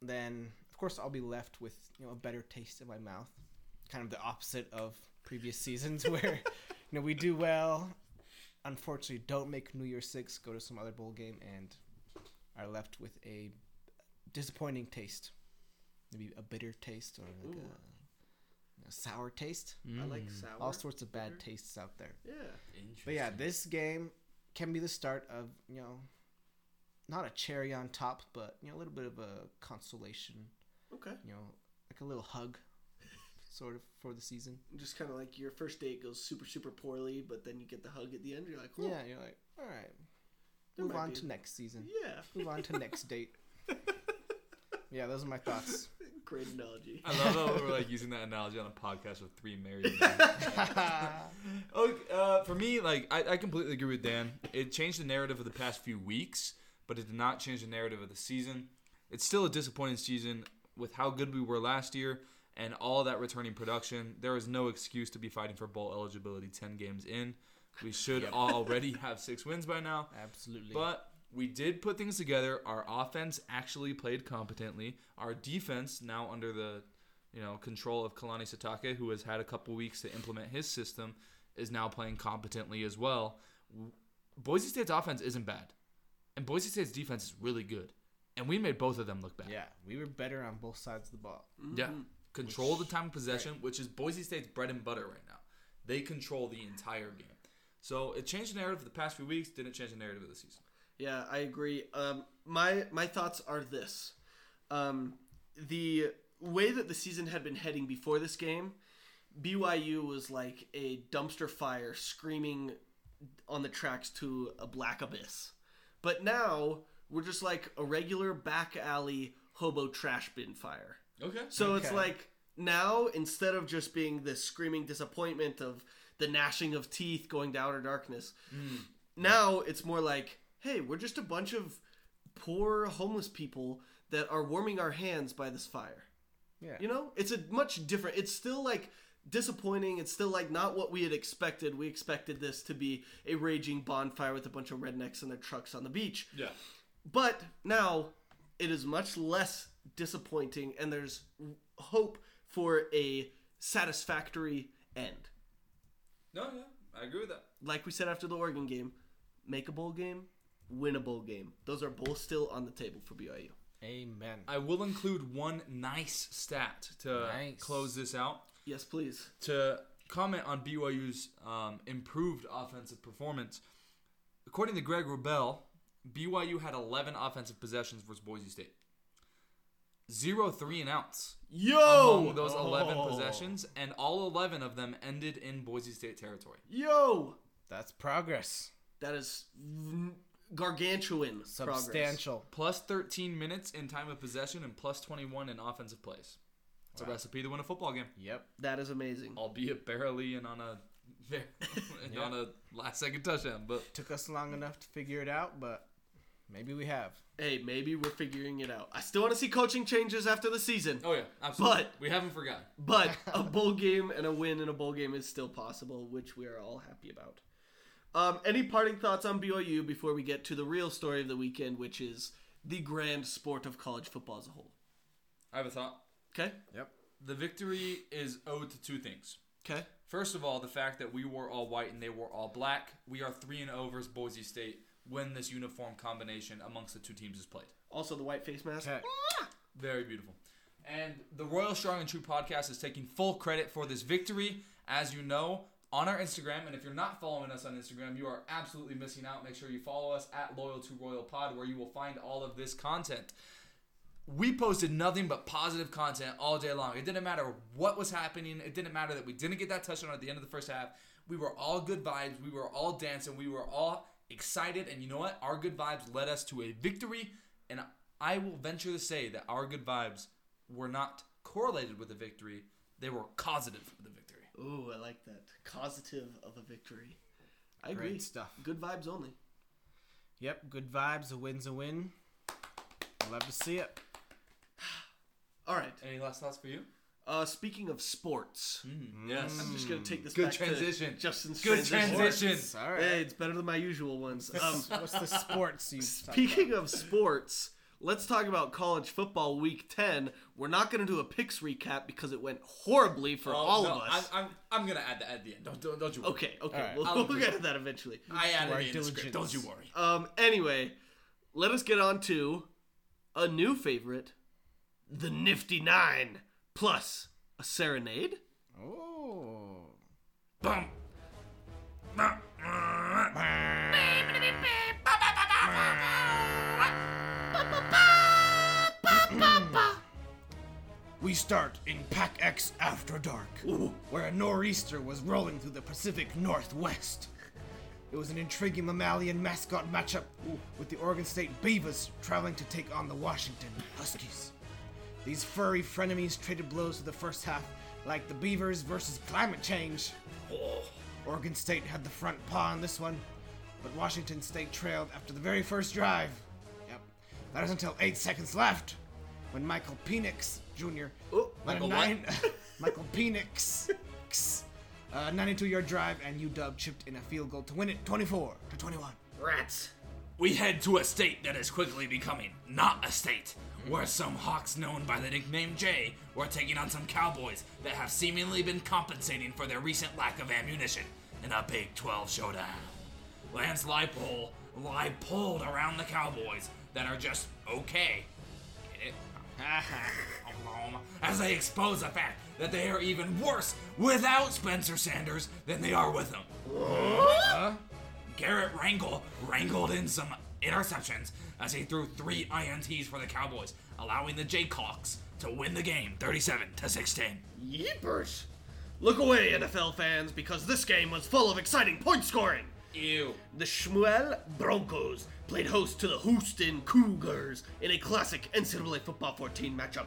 then of course I'll be left with you know a better taste in my mouth. Kind of the opposite of previous seasons *laughs* where you know we do well, unfortunately don't make New Year's Six, go to some other bowl game, and are left with a disappointing taste. Maybe a bitter taste or like a sour taste. I like mm. sour. All sorts of bad tastes out there. Yeah. Interesting. But yeah, this game can be the start of you know, not a cherry on top, but you know, a little bit of a consolation. Okay. You know, like a little hug, sort of for the season. Just kind of like your first date goes super super poorly, but then you get the hug at the end. You're like, oh, Yeah, you're like, all right, There move might on be- to next season. yeah. Move on to next date. *laughs* Yeah, those are my thoughts. *laughs* Great analogy. I love how we're like using that analogy on a podcast with three married men. *laughs* *laughs* okay, uh, for me, like I, I completely agree with Dan. It changed the narrative of the past few weeks, but it did not change the narrative of the season. It's still a disappointing season with how good we were last year and all that returning production. There is no excuse to be fighting for bowl eligibility ten games in. We should *laughs* already have six wins by now. Absolutely. But we did put things together. Our offense actually played competently. Our defense, now under the you know control of Kalani Sitake, who has had a couple weeks to implement his system, is now playing competently as well. Boise State's offense isn't bad, and Boise State's defense is really good, and we made both of them look bad. yeah, we were better on both sides of the ball. Mm-hmm. Yeah. Control the time of possession, which is Boise State's bread and butter right now. They control the entire game. So it changed the narrative of the past few weeks, didn't change the narrative of the season. Yeah, I agree. Um, my my thoughts are this: um, the way that the season had been heading before this game, BYU was like a dumpster fire screaming on the tracks to a black abyss. But now we're just like a regular back alley hobo trash bin fire. Okay. So it's like now instead of just being this screaming disappointment of the gnashing of teeth going to outer darkness, now it's more like, hey, we're just a bunch of poor homeless people that are warming our hands by this fire. Yeah. You know, it's a much different. It's still like disappointing. It's still like not what we had expected. We expected this to be a raging bonfire with a bunch of rednecks and their trucks on the beach. Yeah. But now it is much less disappointing, and there's hope for a satisfactory end. No, yeah, I agree with that. Like we said after the Oregon game, make a bowl game, win a bowl game. Those are both still on the table for BYU. Amen. I will include one nice stat to Nice. close this out. Yes, please. To comment on BYU's um, improved offensive performance, according to Greg Wrubell, BYU had 11 offensive possessions versus Boise State. Zero three and outs Yo! among those 11 Oh. possessions, and all 11 of them ended in Boise State territory. Yo! That's progress. That is v- gargantuan progress. Substantial. Plus 13 minutes in time of possession and plus 21 in offensive plays. It's a recipe to win a football game. Yep. That is amazing. albeit barely and on a and *laughs* *laughs* on a last second touchdown. But Took us long enough to figure it out, but maybe we have. Hey, maybe we're figuring it out. I still want to see coaching changes after the season. oh yeah, absolutely. But- we haven't forgotten. But *laughs* a bowl game and a win in a bowl game is still possible, which we are all happy about. Um, any parting thoughts on BYU before we get to the real story of the weekend, which is the grand sport of college football as a whole? I have a thought. Okay. Yep. The victory is owed to two things. Okay. First of all, the fact that we were all white and they were all black. We are three and over as Boise State when this uniform combination amongst the two teams is played. Also, the white face mask. Okay. Very beautiful. And the Royal Strong and True podcast is taking full credit for this victory. As you know, on our Instagram, and if you're not following us on Instagram, you are absolutely missing out. Make sure you follow us at Loyal to Royal Pod, where you will find all of this content. We posted nothing but positive content all day long. It didn't matter what was happening. It didn't matter that we didn't get that touchdown at the end of the first half. We were all good vibes. We were all dancing. We were all excited. And you know what? Our good vibes led us to a victory. And I will venture to say that our good vibes were not correlated with the victory; they were causative of the victory. Ooh, I like that. Causative of a victory. I agree. Great stuff. Good vibes only. Yep, good vibes. A win's a win. Love to see it. *sighs* All right. Any last thoughts for you? Uh, speaking of sports, Yes. I'm just gonna take this Good back to transition. Justin's Good transition. transition. All right. Hey, it's better than my usual ones. Um, What's the sports you? talk *laughs* speaking of sports, let's talk about college football week 10. We're not going to do a picks recap because it went horribly for all Oh, no, of us. I'm, I'm, I'm gonna add that at the end. Don't, don't, don't you worry. okay, okay. All right. We'll, I'll we'll get to that eventually. I added it in the script. Don't you worry. Um, anyway, let us get on to a new favorite the Nifty Nine plus a serenade. Oh. Bum. We start in Pack X After Dark, where a nor'easter was rolling through the Pacific Northwest. It was an intriguing mammalian mascot matchup with the Oregon State Beavers traveling to take on the Washington Huskies. These furry frenemies traded blows for the first half, like the Beavers versus climate change. Oh. Oregon State had the front paw on this one, but Washington State trailed after the very first drive. Yep, that was until eight seconds left, when Michael Penix Jr. Oh, led a Michael nine, *laughs* Michael Penix, a uh, 92-yard drive, and UW chipped in a field goal to win it, 24 to 21. Rats. We head to a state that is quickly becoming not a state, where some Hawks known by the nickname Jay were taking on some Cowboys that have seemingly been compensating for their recent lack of ammunition in a Big 12 showdown. Lance Leipold, pulled around the Cowboys that are just okay. Get it? *laughs* As they expose the fact that they are even worse without Spencer Sanders than they are with him. Garrett Wrangle wrangled in some interceptions as he threw three INTs for the Cowboys, allowing the Jayhawks to win the game 37 to 16. Yeepers. Look away, NFL fans, because this game was full of exciting point scoring. Ew. The Shmuel Broncos played host to the Houston Cougars in a classic NCAA Football 14 matchup.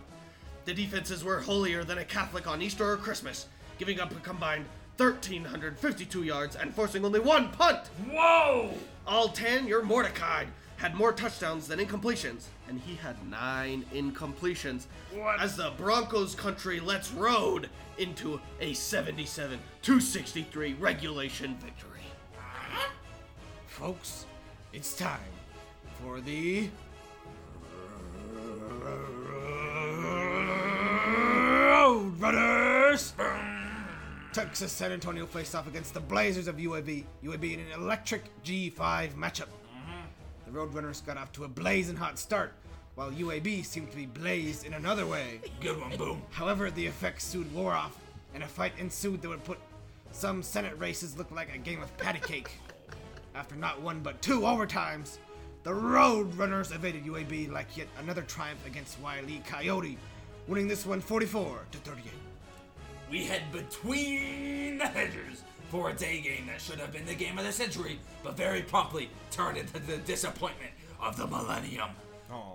The defenses were holier than a Catholic on Easter or Christmas, giving up a combined 1,352 yards and forcing only one punt. Whoa! All 10, your Mordecai had more touchdowns than incompletions, and he had nine incompletions. What? As the Broncos country lets road into a 77 263 regulation victory. Folks, it's time for the Roadrunners. Texas San Antonio faced off against the Blazers of UAB. UAB in an electric G5 matchup. Mm-hmm. The Roadrunners got off to a blazing hot start, while UAB seemed to be blazed in another way. Good one, boom. However, the effects soon wore off, and a fight ensued that would put some Senate races look like a game of patty cake. After not one but two overtimes, the Roadrunners evaded UAB like yet another triumph against Wiley Coyote, winning this one 44 to 38. We head between the hedges for a day game that should have been the game of the century, but very promptly turned into the disappointment of the millennium.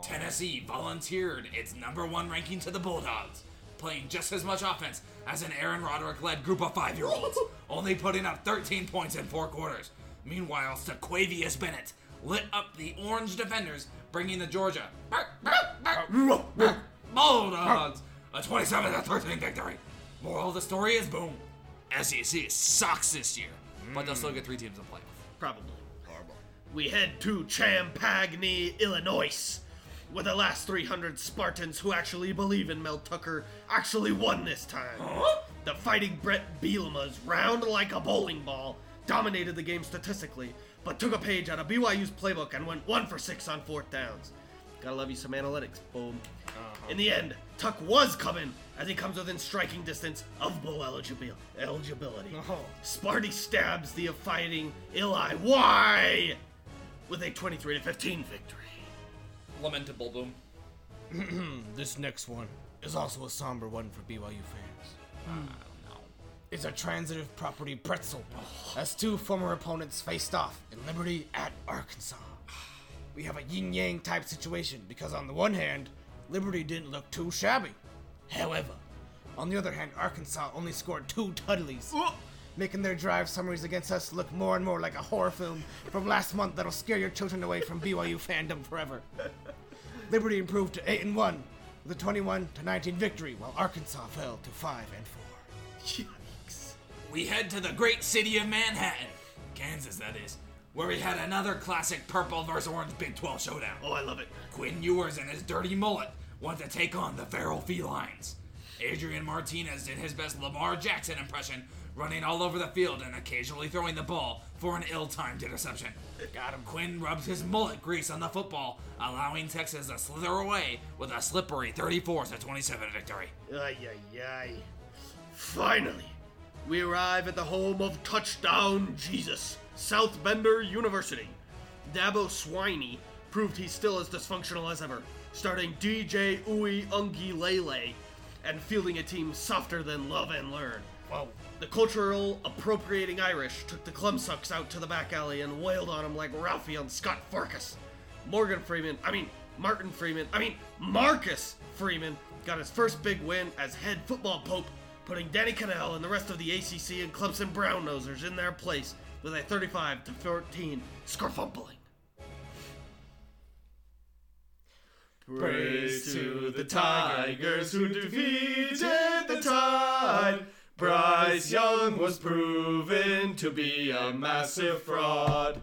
Tennessee volunteered its number one ranking to the Bulldogs, playing just as much offense as an Aaron Roderick led group of five year olds, *laughs* only putting up 13 points in four quarters. Meanwhile, Sequavius Bennett lit up the orange defenders, bringing the Georgia uh, Bulldogs a 27 13 victory. Moral of the story is boom. SEC sucks this year, but they'll still get three teams in playoff. Probably. Horrible. We head to Champaign, Illinois, where the last 300 Spartans who actually believe in Mel Tucker actually won this time. The fighting Bret Bielema's round like a bowling ball dominated the game statistically, but took a page out of BYU's playbook and went one for six on fourth downs. Gotta love you some analytics. Boom. Uh-huh. In the end, Tuck was coming as he comes within striking distance of bowl eligibil- eligibility. Oh. Sparty stabs the fighting Eli Y with a 23 15 victory. Lamentable boom. *clears throat* This next one is also a somber one for BYU fans. Hmm. It's a transitive property pretzel as two former opponents faced off in Liberty at Arkansas. We have a yin yang type situation because, on the one hand, Liberty didn't look too shabby, However, on the other hand, Arkansas only scored two Tudleys, making their drive summaries against us look more and more like a horror film from last month that'll scare your children away from BYU fandom forever. Liberty improved to 8 and 1 with a 21 to 19 victory, while Arkansas fell to 5 and 4. *laughs* We head to the great city of Manhattan, Kansas, that is, where we had another classic purple versus orange Big 12 showdown. Oh, I love it. Quinn Ewers and his dirty mullet want to take on the feral felines. Adrian Martinez did his best Lamar Jackson impression, running all over the field and occasionally throwing the ball for an ill-timed interception. Got him. Quinn rubs his mullet grease on the football, allowing Texas to slither away with a slippery 34-27 victory. Ay, ay, ay. Finally, we arrive at the home of Touchdown Jesus, South Bender University. Dabo Swinney proved he's still as dysfunctional as ever, starting DJ Uiagalelei and fielding a team softer than Love and Learn. Whoa. The cultural appropriating Irish took the Clumsucks out to the back alley and wailed on them like Ralphie on Scut Farkus. Morgan Freeman, I mean, Martin Freeman, I mean, Marcus Freeman got his first big win as head football pope, putting Danny Kanell and the rest of the ACC and Clemson Brown Nosers in their place with a 35 to 14 scarfumpling. Praise to the Tigers who defeated the Tide. Bryce Young was proven to be a massive fraud.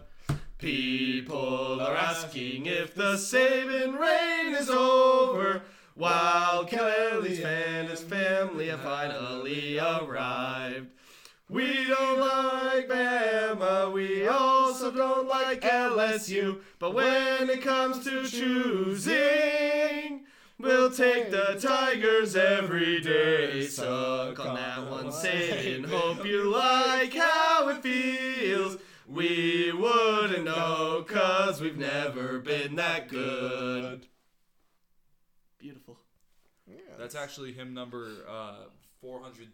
People are asking if the Saban reign is over, while Kelly's and his family have finally arrived. We don't like Bama, we also don't like LSU, but when it comes to choosing, we'll take the Tigers every day. Suck on that one, Saban. Hope you like how it feels. We wouldn't know, cause we've never been that good. Beautiful. That's actually him number uh, 400.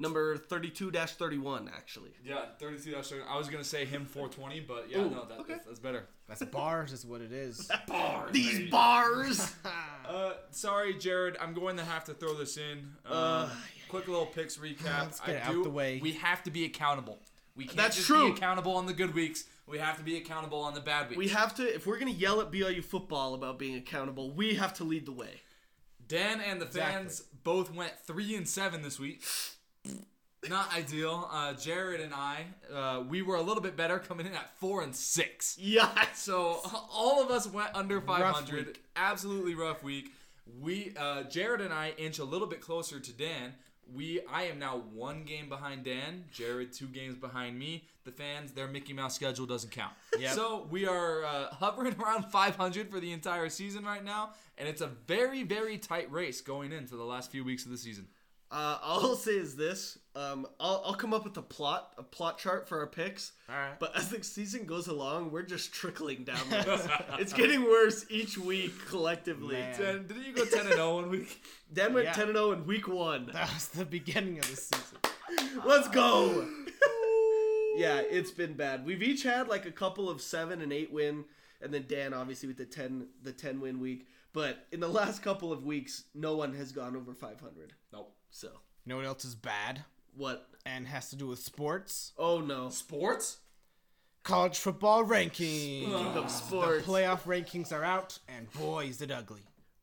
Number 32 31, actually. Yeah, 32. That's I was gonna say him 420, but yeah, Ooh, no, that, okay. that's, that's better. That's bars, is what it is. *laughs* Bars. These bars! *laughs* Uh, sorry, Jared. I'm going to have to throw this in. Um, Uh, quick little picks *laughs* recap. Let's get I it out do, the way. We have to be accountable. We can't That's just true. be accountable on the good weeks. We have to be accountable on the bad weeks. we have to, if we're going to yell at BYU football about being accountable, we have to lead the way. Dan and the Exactly. fans both went three and seven this week. Not ideal. Uh, Jared and I, uh, we were a little bit better, coming in at four and six. Yeah. So *laughs* all of us went under 500. week. Absolutely rough week. We uh, Jared and I inch a little bit closer to Dan. We I am now one game behind Dan. Jared two games behind me. The fans, their Mickey Mouse schedule doesn't count. Yep. So we are uh, hovering *laughs* around 500 for the entire season right now, and it's a very very tight race going into the last few weeks of the season. Uh, *laughs* all I'll say is this: um, I'll, I'll come up with a plot, a plot chart for our picks. All right. But as the season goes along, we're just trickling down. *laughs* it's getting worse each week collectively. Man. Dan, didn't you go 10 and 0 one week? *laughs* Dan went Yeah. ten and zero in week one. That was the beginning of the season. Let's go. yeah, it's been bad. We've each had like a couple of seven and eight win, and then Dan obviously with the ten the ten win week. But in the last couple of weeks, no one has gone over five hundred. Nope. So You know what else is bad what? and has to do with sports? Oh no! Sports? College football rankings. King of The sports. playoff rankings are out, and boy, is it ugly.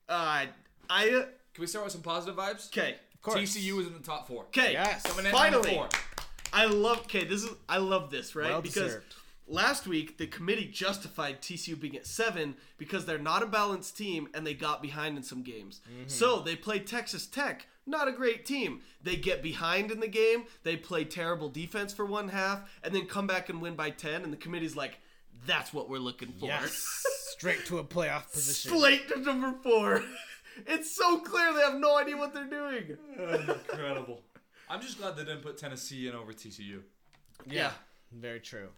Uh, I Can we start with some positive vibes? okay. Of course. TCU is in the top four. Okay. Yes. Coming in Finally. four. I love. Okay, this is. I love this, right? Well because deserved. last week the committee justified TCU being at seven because they're not a balanced team and they got behind in some games. Mm-hmm. So they played Texas Tech, not a great team. They get behind in the game. They play terrible defense for one half and then come back and win by ten. And the committee's like, "That's what we're looking for." Yes. Straight to a playoff position. Slate to number four. *laughs* It's so clear they have no idea what they're doing. Incredible. *laughs* I'm just glad they didn't put Tennessee in over TCU. Yeah. Very true.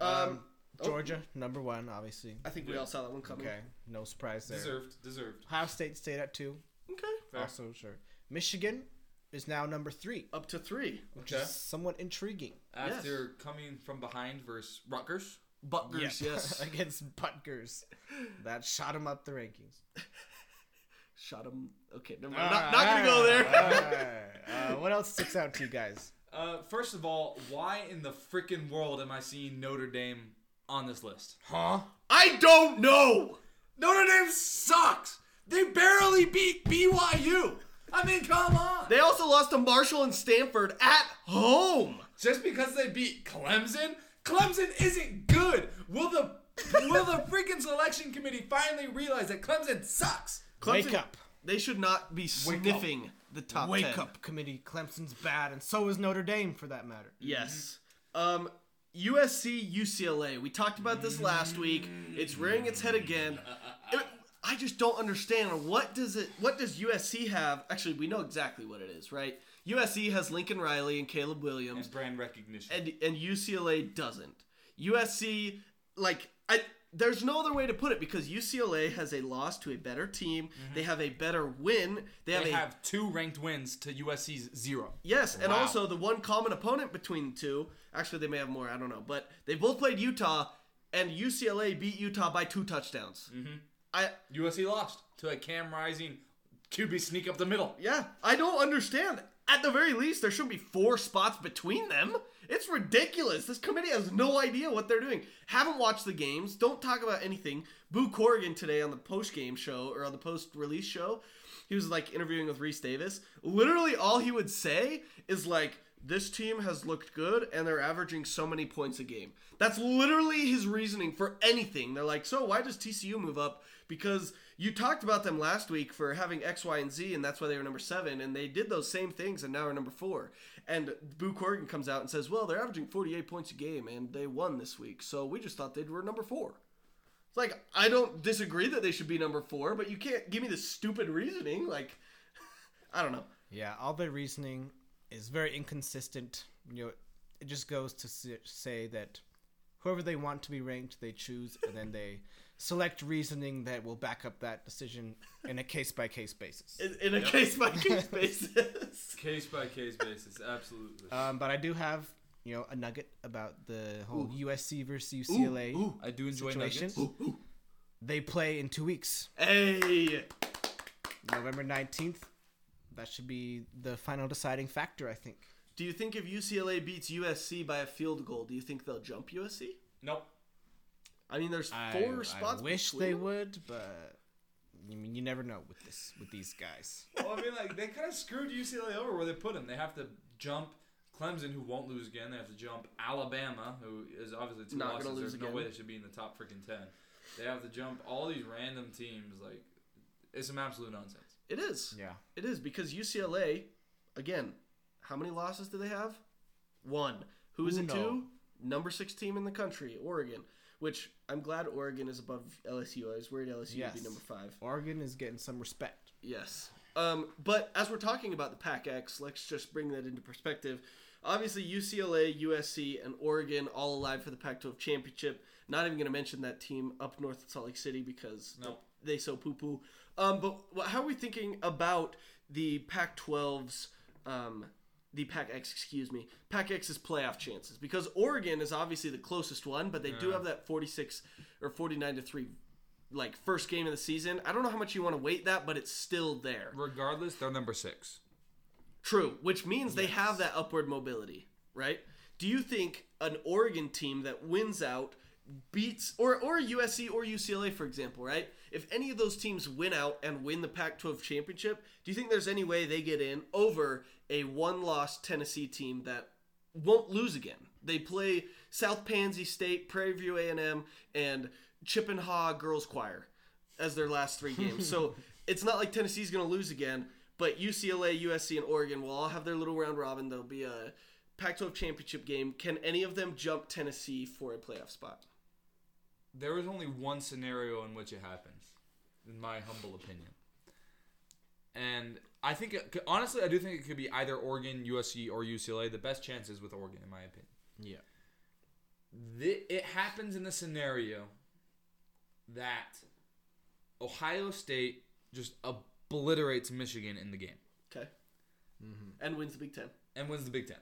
Um, Georgia, number one, obviously. I think we all saw that one coming. Okay. No surprise there. Deserved. Deserved. Ohio State stayed at two. Okay. Fair. Also sure. Michigan is now number three, Up to three. which Okay. is somewhat intriguing. After coming from behind versus Rutgers. Butlers, Yep. yes. *laughs* Against Butgers. That shot him up the rankings. *laughs* Shot him. Okay, never mind. Not, not gonna go there. Alright. *laughs* Uh, what else sticks out to you guys? Uh, first of all, why in the freaking world am I seeing Notre Dame on this list? Huh? I don't know. Notre Dame sucks. They barely beat BYU. I mean, come on. They also lost to Marshall and Stanford at home. Just because they beat Clemson, Clemson isn't good. Will the will the freaking selection committee finally realize that Clemson sucks? Wake up. They should not be sniffing the top Wake 10. up, committee. Clemson's bad, and so is Notre Dame, for that matter. Yes. Um, USC UCLA. We talked about this last week. It's rearing its head again. It- I just don't understand what does it. What does USC have? Actually, we know exactly what it is, right? USC has Lincoln Riley and Caleb Williams, And brand recognition. and and UCLA doesn't. USC, like I. There's no other way to put it because UCLA has a loss to a better team. They have a better win. They have they a have two ranked wins to USC's zero. Yes, and also the one common opponent between the two. Actually, they may have more. I don't know, but they both played Utah, and UCLA beat Utah by two touchdowns. Mm-hmm. I USC lost to a Cam Rising QB sneak up the middle. yeah, I don't understand. At the very least, there should be four spots between them. It's ridiculous. This committee has no idea what they're doing. Haven't watched the games. Don't talk about anything. Boo Corrigan today on the post game show or on the post release show, he was like interviewing with Rece Davis. Literally, all he would say is like, "This team has looked good, and they're averaging so many points a game." That's literally his reasoning for anything. They're like, "So why does TCU move up?" Because you talked about them last week for having X, Y, and Z, and that's why they were number seven, and they did those same things, and now are number four. And Boo Corrigan comes out and says, "Well, they're averaging 48 points a game, and they won this week, so we just thought they were number four. It's like I don't disagree that they should be number four, but you can't give me this stupid reasoning. Like, *laughs* I don't know. Yeah, all their reasoning is very inconsistent. You know, it just goes to say that whoever they want to be ranked, they choose, and then they select reasoning that will back up that decision in a case by case basis. In, in a case by case basis. Case by case basis, absolutely. Um, but I do have you know a nugget about the whole USC versus UCLA Ooh, I do enjoy situation. nuggets. They play in two weeks, Hey, November nineteenth. That should be the final deciding factor, I think. do you think if UCLA beats USC by a field goal, do you think they'll jump USC? Nope. I mean, there's I, four spots. I wish between they them. would, but I mean, you never know with this with these guys. Well, I mean, like they kind of screwed UCLA over where they put them. They have to jump Clemson, who won't lose again. They have to jump Alabama, who is obviously two Not losses. gonna lose There's no way they should be in the top freaking ten. They have to jump all these random teams. Like it's some absolute nonsense. It is. Yeah. It is because UCLA, again, how many losses do they have? One. Who is it Uno. to? Number six team in the country, Oregon. Which I'm glad Oregon is above LSU. I was worried LSU would be number five. Oregon is getting some respect. Yes. Um, but as we're talking about the Pac X, let's just bring that into perspective. Obviously, UCLA, USC, and Oregon all alive for the Pac 12 championship. Not even going to mention that team up north at Salt Lake City because Nope. they so poo poo. Um, but how are we thinking about the Pac 12's, um, the Pac X, excuse me, Pac X's playoff chances? Because Oregon is obviously the closest one, but they do have that 46 or 49 to 3 like first game of the season. I don't know how much you want to weight that, but it's still there. Regardless, they're number six. True, which means they have that upward mobility, right? Do you think an Oregon team that wins out beats or or USC or UCLA for example, right? If any of those teams win out and win the Pac-12 championship, do you think there's any way they get in over a one-loss Tennessee team that won't lose again? They play South Pansy State, Prairie View A&M, and Chippenhaw Girls Choir as their last three *laughs* games. so it's not like Tennessee's going to lose again, but UCLA, USC, and Oregon will all have their little round robin. There'll be a Pac-12 championship game. Can any of them jump Tennessee for a playoff spot? There is only one scenario in which it happens, in my humble opinion. And I think, it, honestly, I do think it could be either Oregon, USC, or UCLA. The best chances with Oregon, in my opinion. Yeah. Thi- it happens in the scenario that Ohio State just obliterates Michigan in the game Okay. Mm-hmm. And wins the Big Ten. and wins the Big Ten.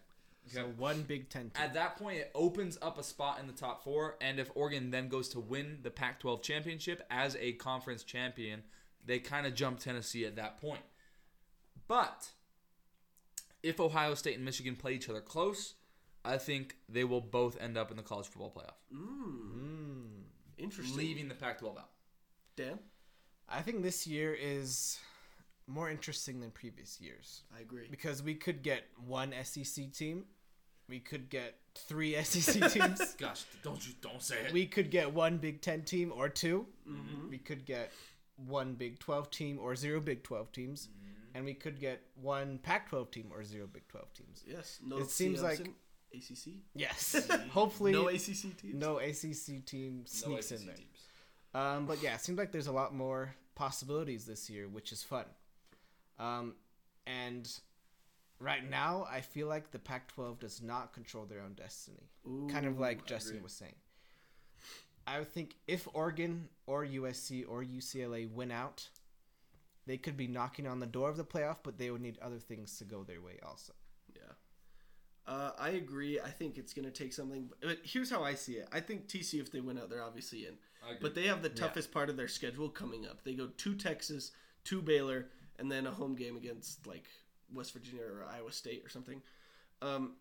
So one Big Ten team. At that point, it opens up a spot in the top four, and if Oregon then goes to win the Pac-12 championship as a conference champion, they kind of jump Tennessee at that point. But if Ohio State and Michigan play each other close, I think they will both end up in the college football playoff, hmm. Hmm. Interesting. leaving the Pac-12 out. Dan, I think this year is more interesting than previous years I agree. because we could get one SEC team, we could get three *laughs* SEC teams, *laughs* Gosh, don't you don't say it. we could get one Big Ten team or 2 Mm-hmm. We could get one Big Twelve team or zero Big Twelve teams, Mm-hmm. and we could get one Pac twelve team or zero Big Twelve teams. Yes. No. It seems like- ACC. Yes, *laughs* hopefully No ACC teams. no ACC team No sneaks ACC in there. Um, but yeah, it seems like there's a lot more possibilities this year, which is fun. Um, and right now, I feel like the Pac-12 does not control their own destiny. kind of like Justin was saying. I would think if Oregon or USC or UCLA win out, they could be knocking on the door of the playoff, but they would need other things to go their way also. Yeah. Uh, I agree. I think it's going to take something. But here's how I see it. I think TCU, if they win out, they're obviously in. But they have the toughest part of their schedule coming up. They go to Texas, to Baylor, and then a home game against like West Virginia or Iowa State or something. Um,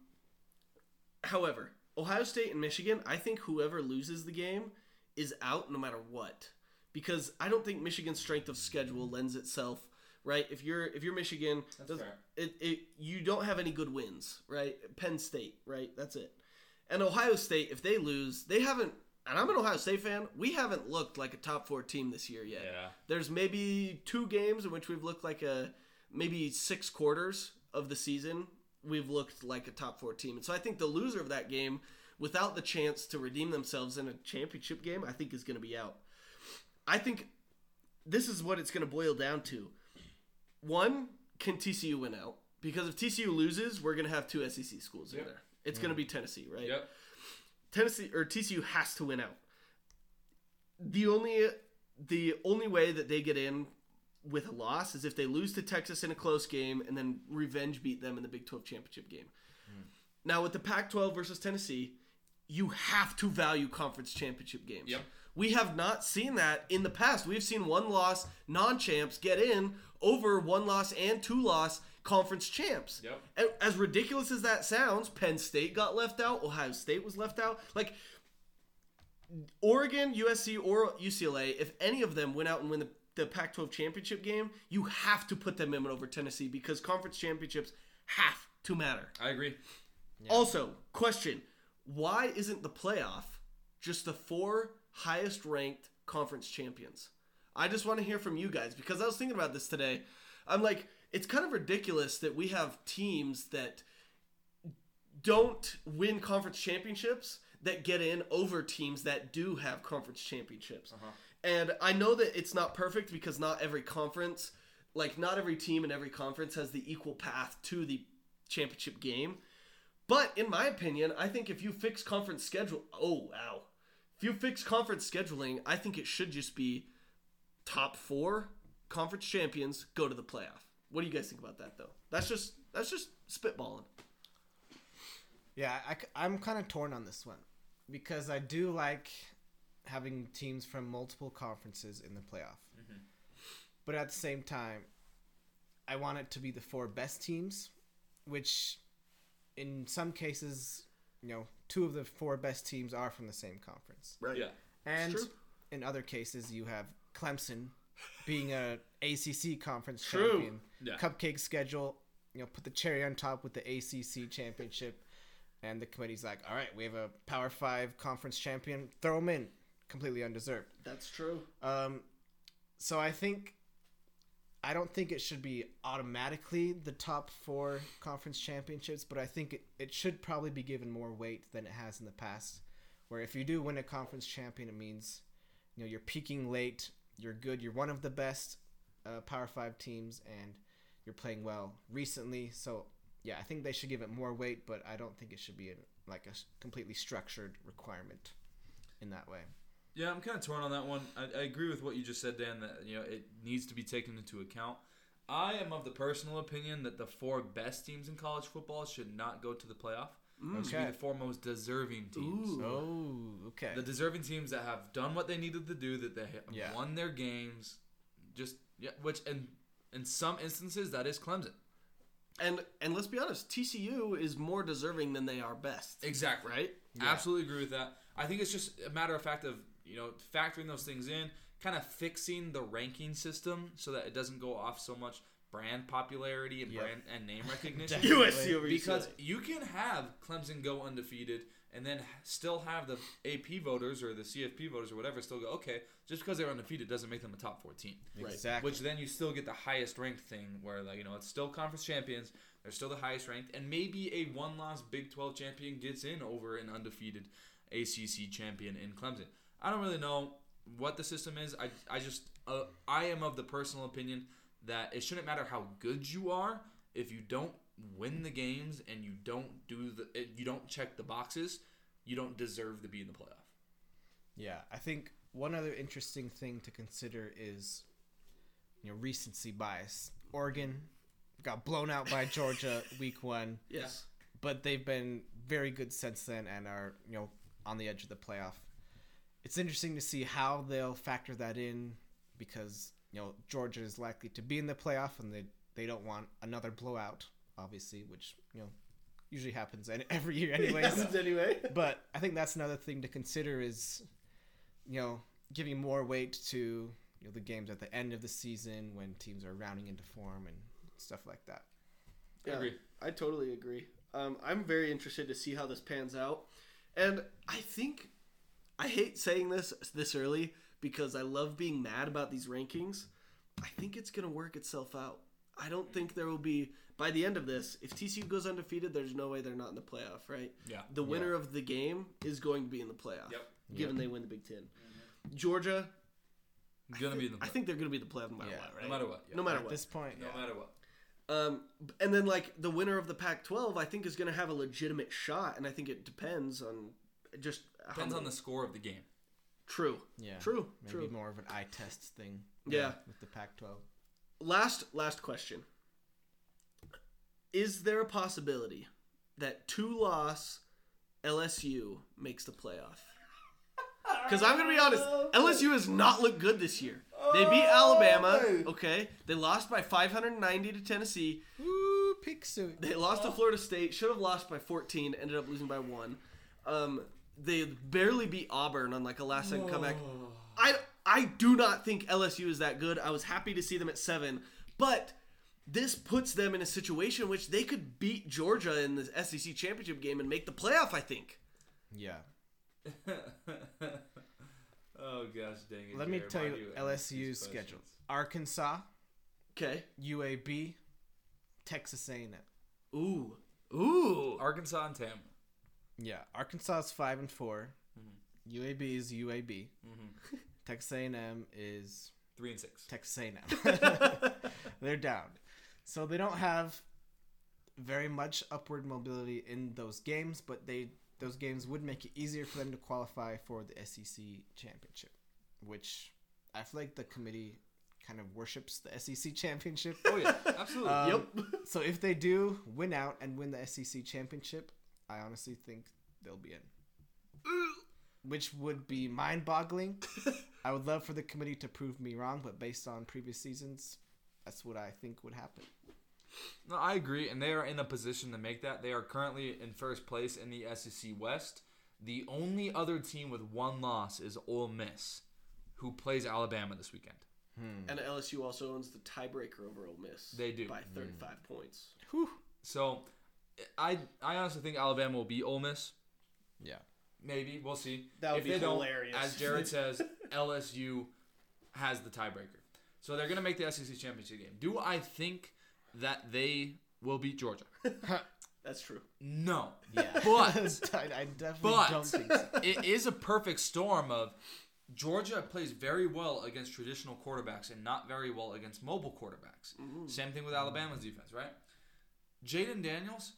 however, Ohio State and Michigan, I think whoever loses the game is out no matter what. Because I don't think Michigan's strength of schedule lends itself right. If you're if you're Michigan, it, it you don't have any good wins, right? Penn State, right? That's it. And Ohio State, if they lose, they haven't. And I'm an Ohio State fan. We haven't looked like a top four team this year yet. Yeah. There's maybe two games in which we've looked like a maybe six quarters of the season. We've looked like a top four team, and so I think the loser of that game, without the chance to redeem themselves in a championship game, I think is going to be out. I think this is what it's going to boil down to. One, can TCU win out? Because if TCU loses, we're going to have two SEC schools in Yep. there. It's going to be Tennessee, right? Yep. Tennessee or TCU has to win out. The only the only way that they get in with a loss is if they lose to Texas in a close game and then revenge beat them in the Big 12 championship game. Hmm. Now with the Pac-12 versus Tennessee, you have to value conference championship games. Yep. We have not seen that in the past. We've seen one loss non-champs get in over one loss and two loss conference champs. Yep. As ridiculous as that sounds, Penn State got left out. Ohio State was left out. Like Oregon, USC, or UCLA, if any of them went out and win the, the Pac 12 championship game, you have to put them in over Tennessee because conference championships have to matter. I agree. Also, question why isn't the playoff just the four highest ranked conference champions? I just want to hear from you guys because I was thinking about this today. I'm like, it's kind of ridiculous that we have teams that don't win conference championships that get in over teams that do have conference championships. Uh-huh. And I know that it's not perfect because not every conference, like not every team in every conference has the equal path to the championship game. But in my opinion, I think if you fix conference schedule, oh wow, if you fix conference scheduling, I think it should just be top four conference champions go to the playoff. What do you guys think about that though? That's just that's just spitballing. Yeah, I, am kind of torn on this one because I do like having teams from multiple conferences in the playoff. Mm-hmm. But at the same time, I want it to be the four best teams, which in some cases, you know, two of the four best teams are from the same conference. Right. Yeah. And in other cases, you have Clemson being a ACC conference True. champion. Yeah. Cupcake schedule, you know, put the cherry on top with the ACC championship, and the committee's like, all right, we have a Power Five conference champion, throw him in, completely undeserved. That's true. Um, so I think I don't think it should be automatically the top four conference championships, but I think it, it should probably be given more weight than it has in the past. Where if you do win a conference champion, it means you know you're peaking late, you're good, you're one of the best uh, Power Five teams, and you're playing well recently. So yeah, I think they should give it more weight, but I don't think it should be a, like a completely structured requirement in that way. Yeah, I'm kind of torn on that one. I, I agree with what you just said, Dan. That you know it needs to be taken into account. I am of the personal opinion that the four best teams in college football should not go to the playoff. Mm. Those should be the four most deserving teams. Oh, okay. The deserving teams that have done what they needed to do, that they have Yeah. won their games. Just Yeah, which in in some instances that is Clemson. And and let's be honest, TCU is more deserving than they are best. Exactly. Right? Absolutely agree with that. I think it's just a matter of fact of you know factoring those things in, kind of fixing the ranking system so that it doesn't go off so much brand popularity and Yep. brand and name *laughs* recognition. USC over because UCLA. you can have Clemson go undefeated and then still have the AP voters or the CFP voters or whatever still go okay just because they're undefeated doesn't make them a top 14 Exactly. which then you still get the highest ranked thing where like you know it's still conference champions they're still the highest ranked and maybe a one loss Big 12 champion gets in over an undefeated ACC champion in Clemson I don't really know what the system is I, I just uh, I am of the personal opinion that it shouldn't matter how good you are if you don't win the games and you don't do the eh, you don't check the boxes you don't deserve to be in the playoff Yeah, I think one other interesting thing to consider is, you know, recency bias. Oregon got blown out by Georgia *laughs* week one, Yes. but they've been very good since then and are, you know, on the edge of the playoff. It's interesting to see how they'll factor that in because, you know, Georgia is likely to be in the playoff and they, they don't want another blowout, obviously, which, you know, usually happens any- *laughs* every year anyways. Happens anyway. *laughs* but I think that's another thing to consider is, you know, giving more weight to you know the games at the end of the season when teams are rounding into form and stuff like that. Yeah, Agree. I totally agree. Um, I'm very interested to see how this pans out, and I think I hate saying this this early because I love being mad about these rankings. I think it's gonna work itself out. I don't think there will be by the end of this. If TCU goes undefeated, there's no way they're not in the playoff, right? Yeah. The winner of the game is going to be in the playoff. Yep. Given they win the Big 10 Georgia, gonna be in the I think they're going to be the playoff no matter Yeah. what, right? no matter what yeah. No matter At what. this point, no yeah. matter what Um, and then like the winner of the Pac-12, I think is going to have a legitimate shot, and I think it depends on just how depends on the score of the game true, yeah, true, maybe true. more of an eye test thing. Yeah. with the Pac-12. Last last question: Is there a possibility that two loss LSU makes the playoff? *laughs* Because I'm gonna be honest, LSU has not looked good this year. They beat Alabama, okay. They lost by 590 to Tennessee. Woo, pig suit. They lost to Florida State. Should have lost by 14. Ended up losing by one. Um, they barely beat Auburn on like a last second comeback. I I do not think LSU is that good. I was happy to see them at seven, but this puts them in a situation which they could beat Georgia in the SEC championship game and make the playoff. I think. Yeah. *laughs* oh gosh dang it Let me Jared, tell why you you ask these LSU's schedule. Arkansas, Okay. UAB, Texas A&M. Ooh. Ooh. Arkansas and Tam Yeah, Arkansas is five and 4 UAB is UAB. *laughs* Texas A&M is three and six Texas A&M. *laughs* *laughs* They're down, so they don't have very much upward mobility in those games. But they those games would make it easier for them to qualify for the SEC championship, which I feel like the committee kind of worships the SEC championship. oh yeah absolutely Um, Yep. So if they do win out and win the SEC championship, I honestly think they'll be in. Which would be mind-boggling. *laughs* I would love for the committee to prove me wrong, but based on previous seasons, that's what I think would happen. No, I agree, and they are in a position to make that. They are currently in first place in the SEC West. The only other team with one loss is Ole Miss, who plays Alabama this weekend. Hmm. And LSU also owns the tiebreaker over Ole Miss. They do. by hmm. 35 points. Whew. So, I I honestly think Alabama will beat Ole Miss. Yeah. Maybe we'll see. That would if be hilarious. as Jared says, *laughs* LSU has the tiebreaker, so they're gonna make the SEC championship game. Do I think that they will beat Georgia? *laughs* *laughs* That's true. No. Yeah. But I, I definitely But don't think so. it is a perfect storm of Georgia plays very well against traditional quarterbacks and not very well against mobile quarterbacks. Mm-hmm. Same thing with Alabama's defense, right? Jayden Daniels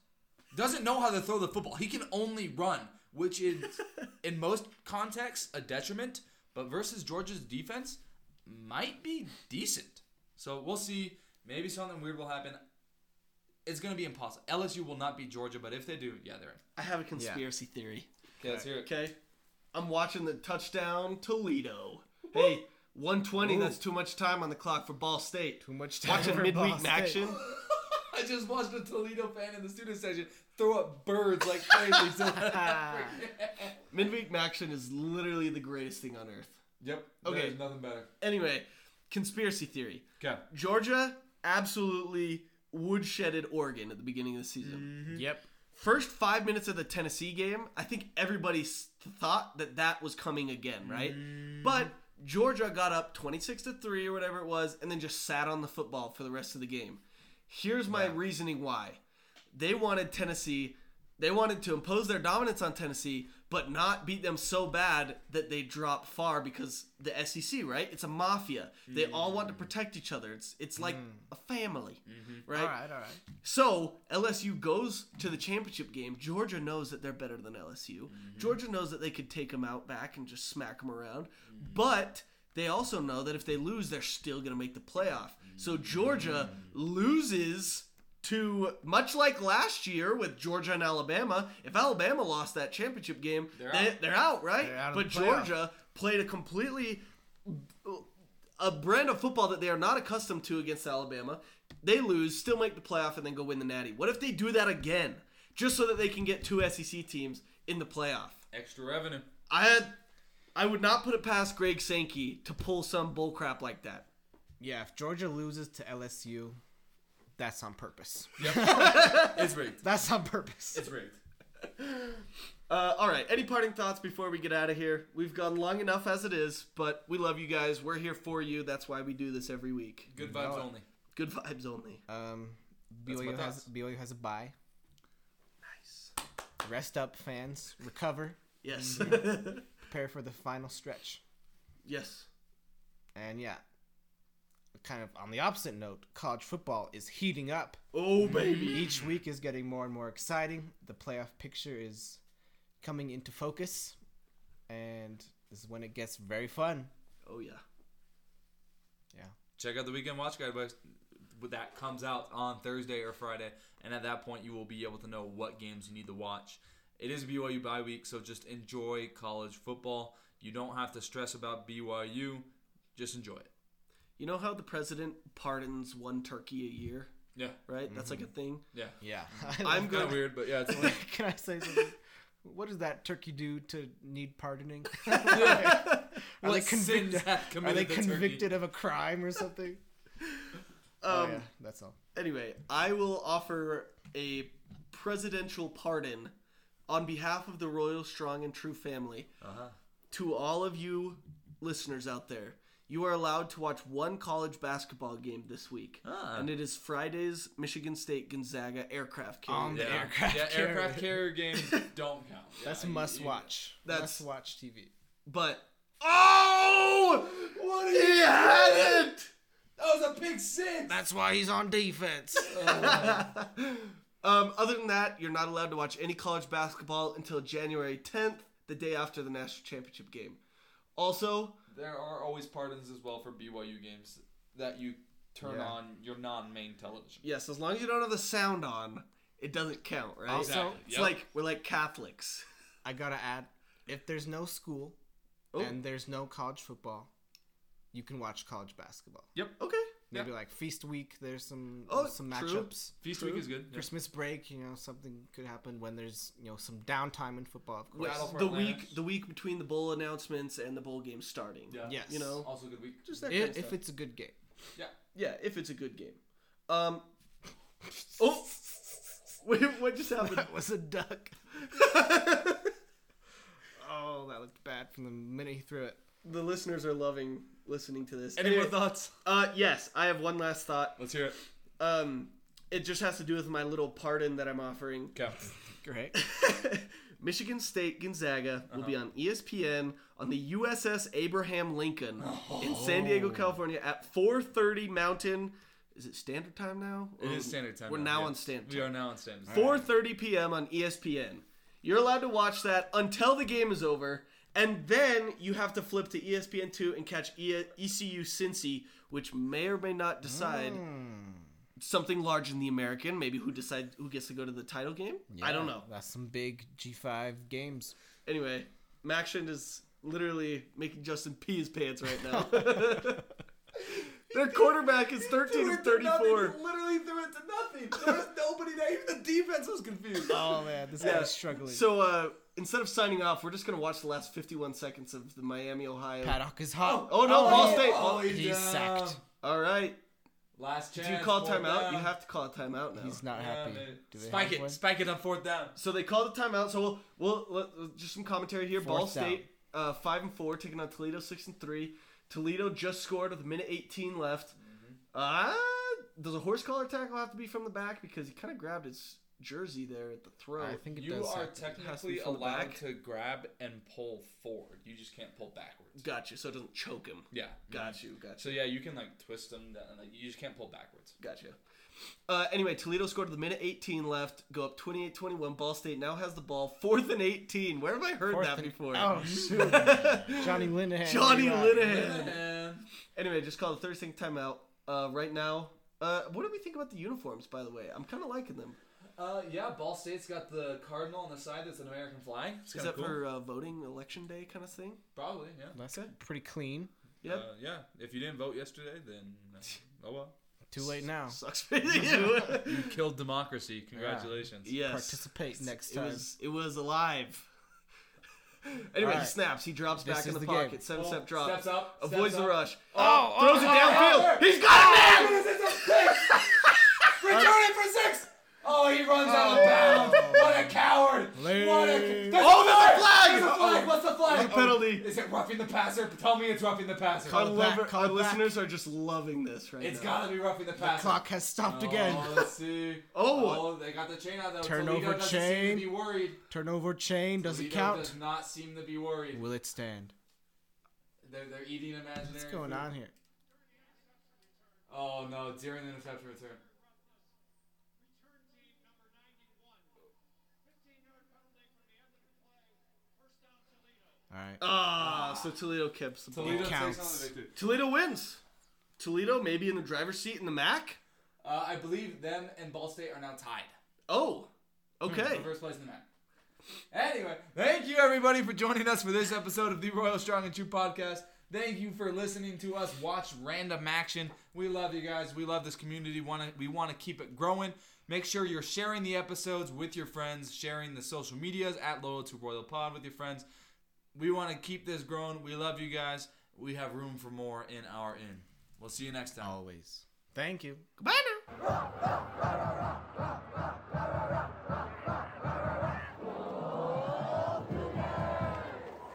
doesn't know how to throw the football. He can only run, which is *laughs* in most contexts a detriment, but versus Georgia's defense might be decent. So we'll see. Maybe something weird will happen. It's going to be impossible. LSU will not beat Georgia, but if they do, yeah, they're in. I have a conspiracy theory. Okay, let's hear it. Okay. I'm watching the touchdown Toledo. Hey, 120. That's too much time on the clock for Ball State. Too much time Watching for midweek Ball State. MACtion. *laughs* I just watched a Toledo fan in the student section throw up birds like crazy. so *laughs* *laughs* Midweek MACtion is literally the greatest thing on earth. yep. Okay. There's nothing better. Anyway, conspiracy theory. Okay. Georgia absolutely woodshedded Oregon at the beginning of the season. Mm-hmm. Yep. First five minutes of the Tennessee game, I think everybody thought that that was coming again, right? Mm. But Georgia got up 26 to 3 or whatever it was and then just sat on the football for the rest of the game. Here's my reasoning why. They wanted Tennessee, they wanted to impose their dominance on Tennessee, but not beat them so bad that they drop far because the SEC, right? It's a mafia. They mm-hmm. all want to protect each other. It's it's like mm-hmm. a family, mm-hmm. right? All right. All right. So LSU goes to the championship game. Georgia knows that they're better than LSU. Georgia knows that they could take them out back and just smack them around. But they also know that if they lose, they're still going to make the playoff. So Georgia loses to much like last year with Georgia and Alabama. If Alabama lost that championship game, They're they, out. they're out, right? They're out of but the. Georgia played a completely a brand of football that they are not accustomed to against Alabama. They lose, still make the playoff, and then go win the Natty. What if they do that again, just so that they can get two SEC teams in the playoff? Extra revenue. I had, I would not put it past Greg Sankey to pull some bullcrap like that. Yeah. If Georgia loses to LSU, that's on purpose. *laughs* It's rigged. That's on purpose. It's rigged. Uh, all right. Any parting thoughts before we get out of here? We've gone long enough as it is, but we love you guys. We're here for you. That's why we do this every week. Good vibes only. Good vibes only. Um, That's BYU has thoughts. BYU has a bye. Nice. Rest up, fans. Recover. Yes. *laughs* Prepare for the final stretch. yes. And yeah, kind of on the opposite note, college football is heating up. Oh baby. Each week is getting more and more exciting. The playoff picture is coming into focus, and this is when it gets very fun. Oh yeah. Yeah. Check out the weekend watch guide, but that comes out on Thursday or Friday, and at that point you will be able to know what games you need to watch. It is BYU bye week, so just enjoy college football. You don't have to stress about BYU. Just enjoy it. You know how the president pardons one turkey a year, Yeah, right? That's like a thing. yeah. Yeah. *laughs* I'm Kind of weird, but yeah, it's *laughs* Can I say something? What does that turkey do to need pardoning? what *laughs* Are they sins convicted? Are they the turkey? convicted of a crime or something? oh Um, yeah, that's all. Anyway, I will offer a presidential pardon on behalf of the royal, strong, and true family Uh-huh. to all of you listeners out there. You are allowed to watch one college basketball game this week, Ah. and it is Friday's Michigan State Gonzaga aircraft carrier. On the Yeah, aircraft yeah, carrier. aircraft carrier games *laughs* don't count. That's Yeah, you- must you- watch. That's- must watch TV. But oh, What he had it. That was a big sin. That's why he's on defense. *laughs* Um, other than that, you're not allowed to watch any college basketball until January 10th, the day after the national championship game. Also, There are always pardons as well for BYU games that you turn Yeah. on your non-main television. yes, as long as you don't have the sound on, it doesn't count, right? Also- Exactly. it's Yep. like we're like Catholics. I gotta add, if there's no school Oh. and there's no college football, you can watch college basketball. Yep. Okay. Maybe like feast week. There's some Oh, some true. matchups. Feast True. week is good. Yeah. Christmas break, you know, something could happen when there's you know some downtime in football. Of course. Battle The Atlantis. week, the week between the bowl announcements and the bowl game starting. Yeah. Yes. You know, Also a good week. just that if, kind of if stuff. it's a good game. Yeah. yeah, if it's a good game. Um. Oh, *laughs* wait, what just *laughs* happened? That was a duck. *laughs* oh, that looked bad from the minute he threw it. the listeners are loving listening to this. Any Anyway, more thoughts? Uh, yes, I have one last thought. Let's hear it. Um, it just has to do with my little pardon that I'm offering. Okay. *laughs* Great. *laughs* Michigan State Gonzaga will be on ESPN on the USS Abraham Lincoln in San Diego, California at 4:30 Mountain. Is it Standard Time now? It is standard time. We're now on standard We are now on standard time. 4:30 p.m. on ESPN. You're allowed to watch that until the game is over, and then you have to flip to E ESPN two and catch e- ECU Cincy, which may or may not decide hmm. something large in the American. Maybe who decides who gets to go to the title game. I don't know. That's some big G5 games. Anyway, MACtion is literally making Justin pee his pants right now. *laughs* *laughs* Their quarterback is 13 and 34. Literally threw it to nothing. There was nobody there. Even the defense was confused. Oh man, this guy's struggling. So uh, instead of signing off, we're just gonna watch the last 51 seconds of the Miami Ohio. Paddock is hot. Oh no, Ball State. Oh, he's, He's down. sacked. All right. Last chance. Do you call fourth timeout? down. You have to call a timeout now. He's not Yeah, happy. Do they Spike have one? it. Spike it on fourth down. So they called the timeout. So we'll, we'll, let- just some commentary here. Ball down. State uh, five and four, taking on Toledo six and three. Toledo just scored with a minute eighteen left. Uh, does a horse collar tackle have to be from the back because he kind of grabbed his jersey there at the throat? I think it You does. are have to. to technically allowed to grab and pull forward. You just can't pull backwards. Got you. So it doesn't choke him. Yeah. Got you. Got So yeah, you can like twist them. Down, like you just can't pull backwards. Gotcha. Uh, anyway, Toledo scored with a minute 18 left, go up 28-21. Ball State now has the ball, fourth and 18. Where have I heard Fourth that and- before? Oh *laughs* shoot, Johnny Linehan. Johnny Right. Linehan. Anyway, just called the 32nd timeout. Uh, right now, uh, what do we think about the uniforms? By the way, I'm kind of liking them. uh, yeah, Ball State's got the cardinal on the side. That's an American flag. It's Is that cool. for uh, voting election day kind of thing? Probably, yeah. That's pretty clean. Yep. Uh, yeah. If you didn't vote yesterday, then uh, oh well. Too late now. Sucks for you. *laughs* You *laughs* killed democracy. Congratulations. yes. Participate next It time. was it was alive. *laughs* anyway, he snaps. He drops This back in is the, the pocket. game. Seven Oh, step drop. steps up, Avoids steps the up. rush. Oh, throws it oh, oh downfield. Oh, oh, oh, He's got it, man. It's a pick. Return it for six. Oh, he runs out of oh. bounds. What a coward. What a. Lame. There's Oh, there's a flag. There's a flag. Uh-oh. What's the flag? There's a penalty. Oh, is it roughing the passer? Tell me it's roughing the passer. Our, it back, lover- call our it back. listeners are just loving this right It's now. It's gotta be roughing the passer. Clock has stopped oh, again. Oh, let's *laughs* see. Oh. oh, they got the chain out though. Turnover Toledo chain. Seem to be worried. Turnover chain. doesn't Toledo count? Does not seem to be worried. Will it stand? They're, they're eating imaginary. What's going food. on here? Oh no, during the interception return. All right. Ah, so Toledo keeps the ball. Toledo counts. takes on the victory. Toledo wins. Toledo maybe in the driver's seat in the MAC. Uh, I believe them and Ball State are now tied. Oh, okay. For first place in the MAC. Anyway, thank you everybody for joining us for this episode of the Royal Strong and True podcast. Thank you for listening to us watch random action. We love you guys. We love this community. Want to we want to keep it growing. Make sure you're sharing the episodes with your friends, sharing the social medias at Loyal to Royal Pod with your friends. We want to keep this growing. We love you guys. We have room for more in our inn. We'll see you next time. Always. Thank you. Goodbye now. *laughs*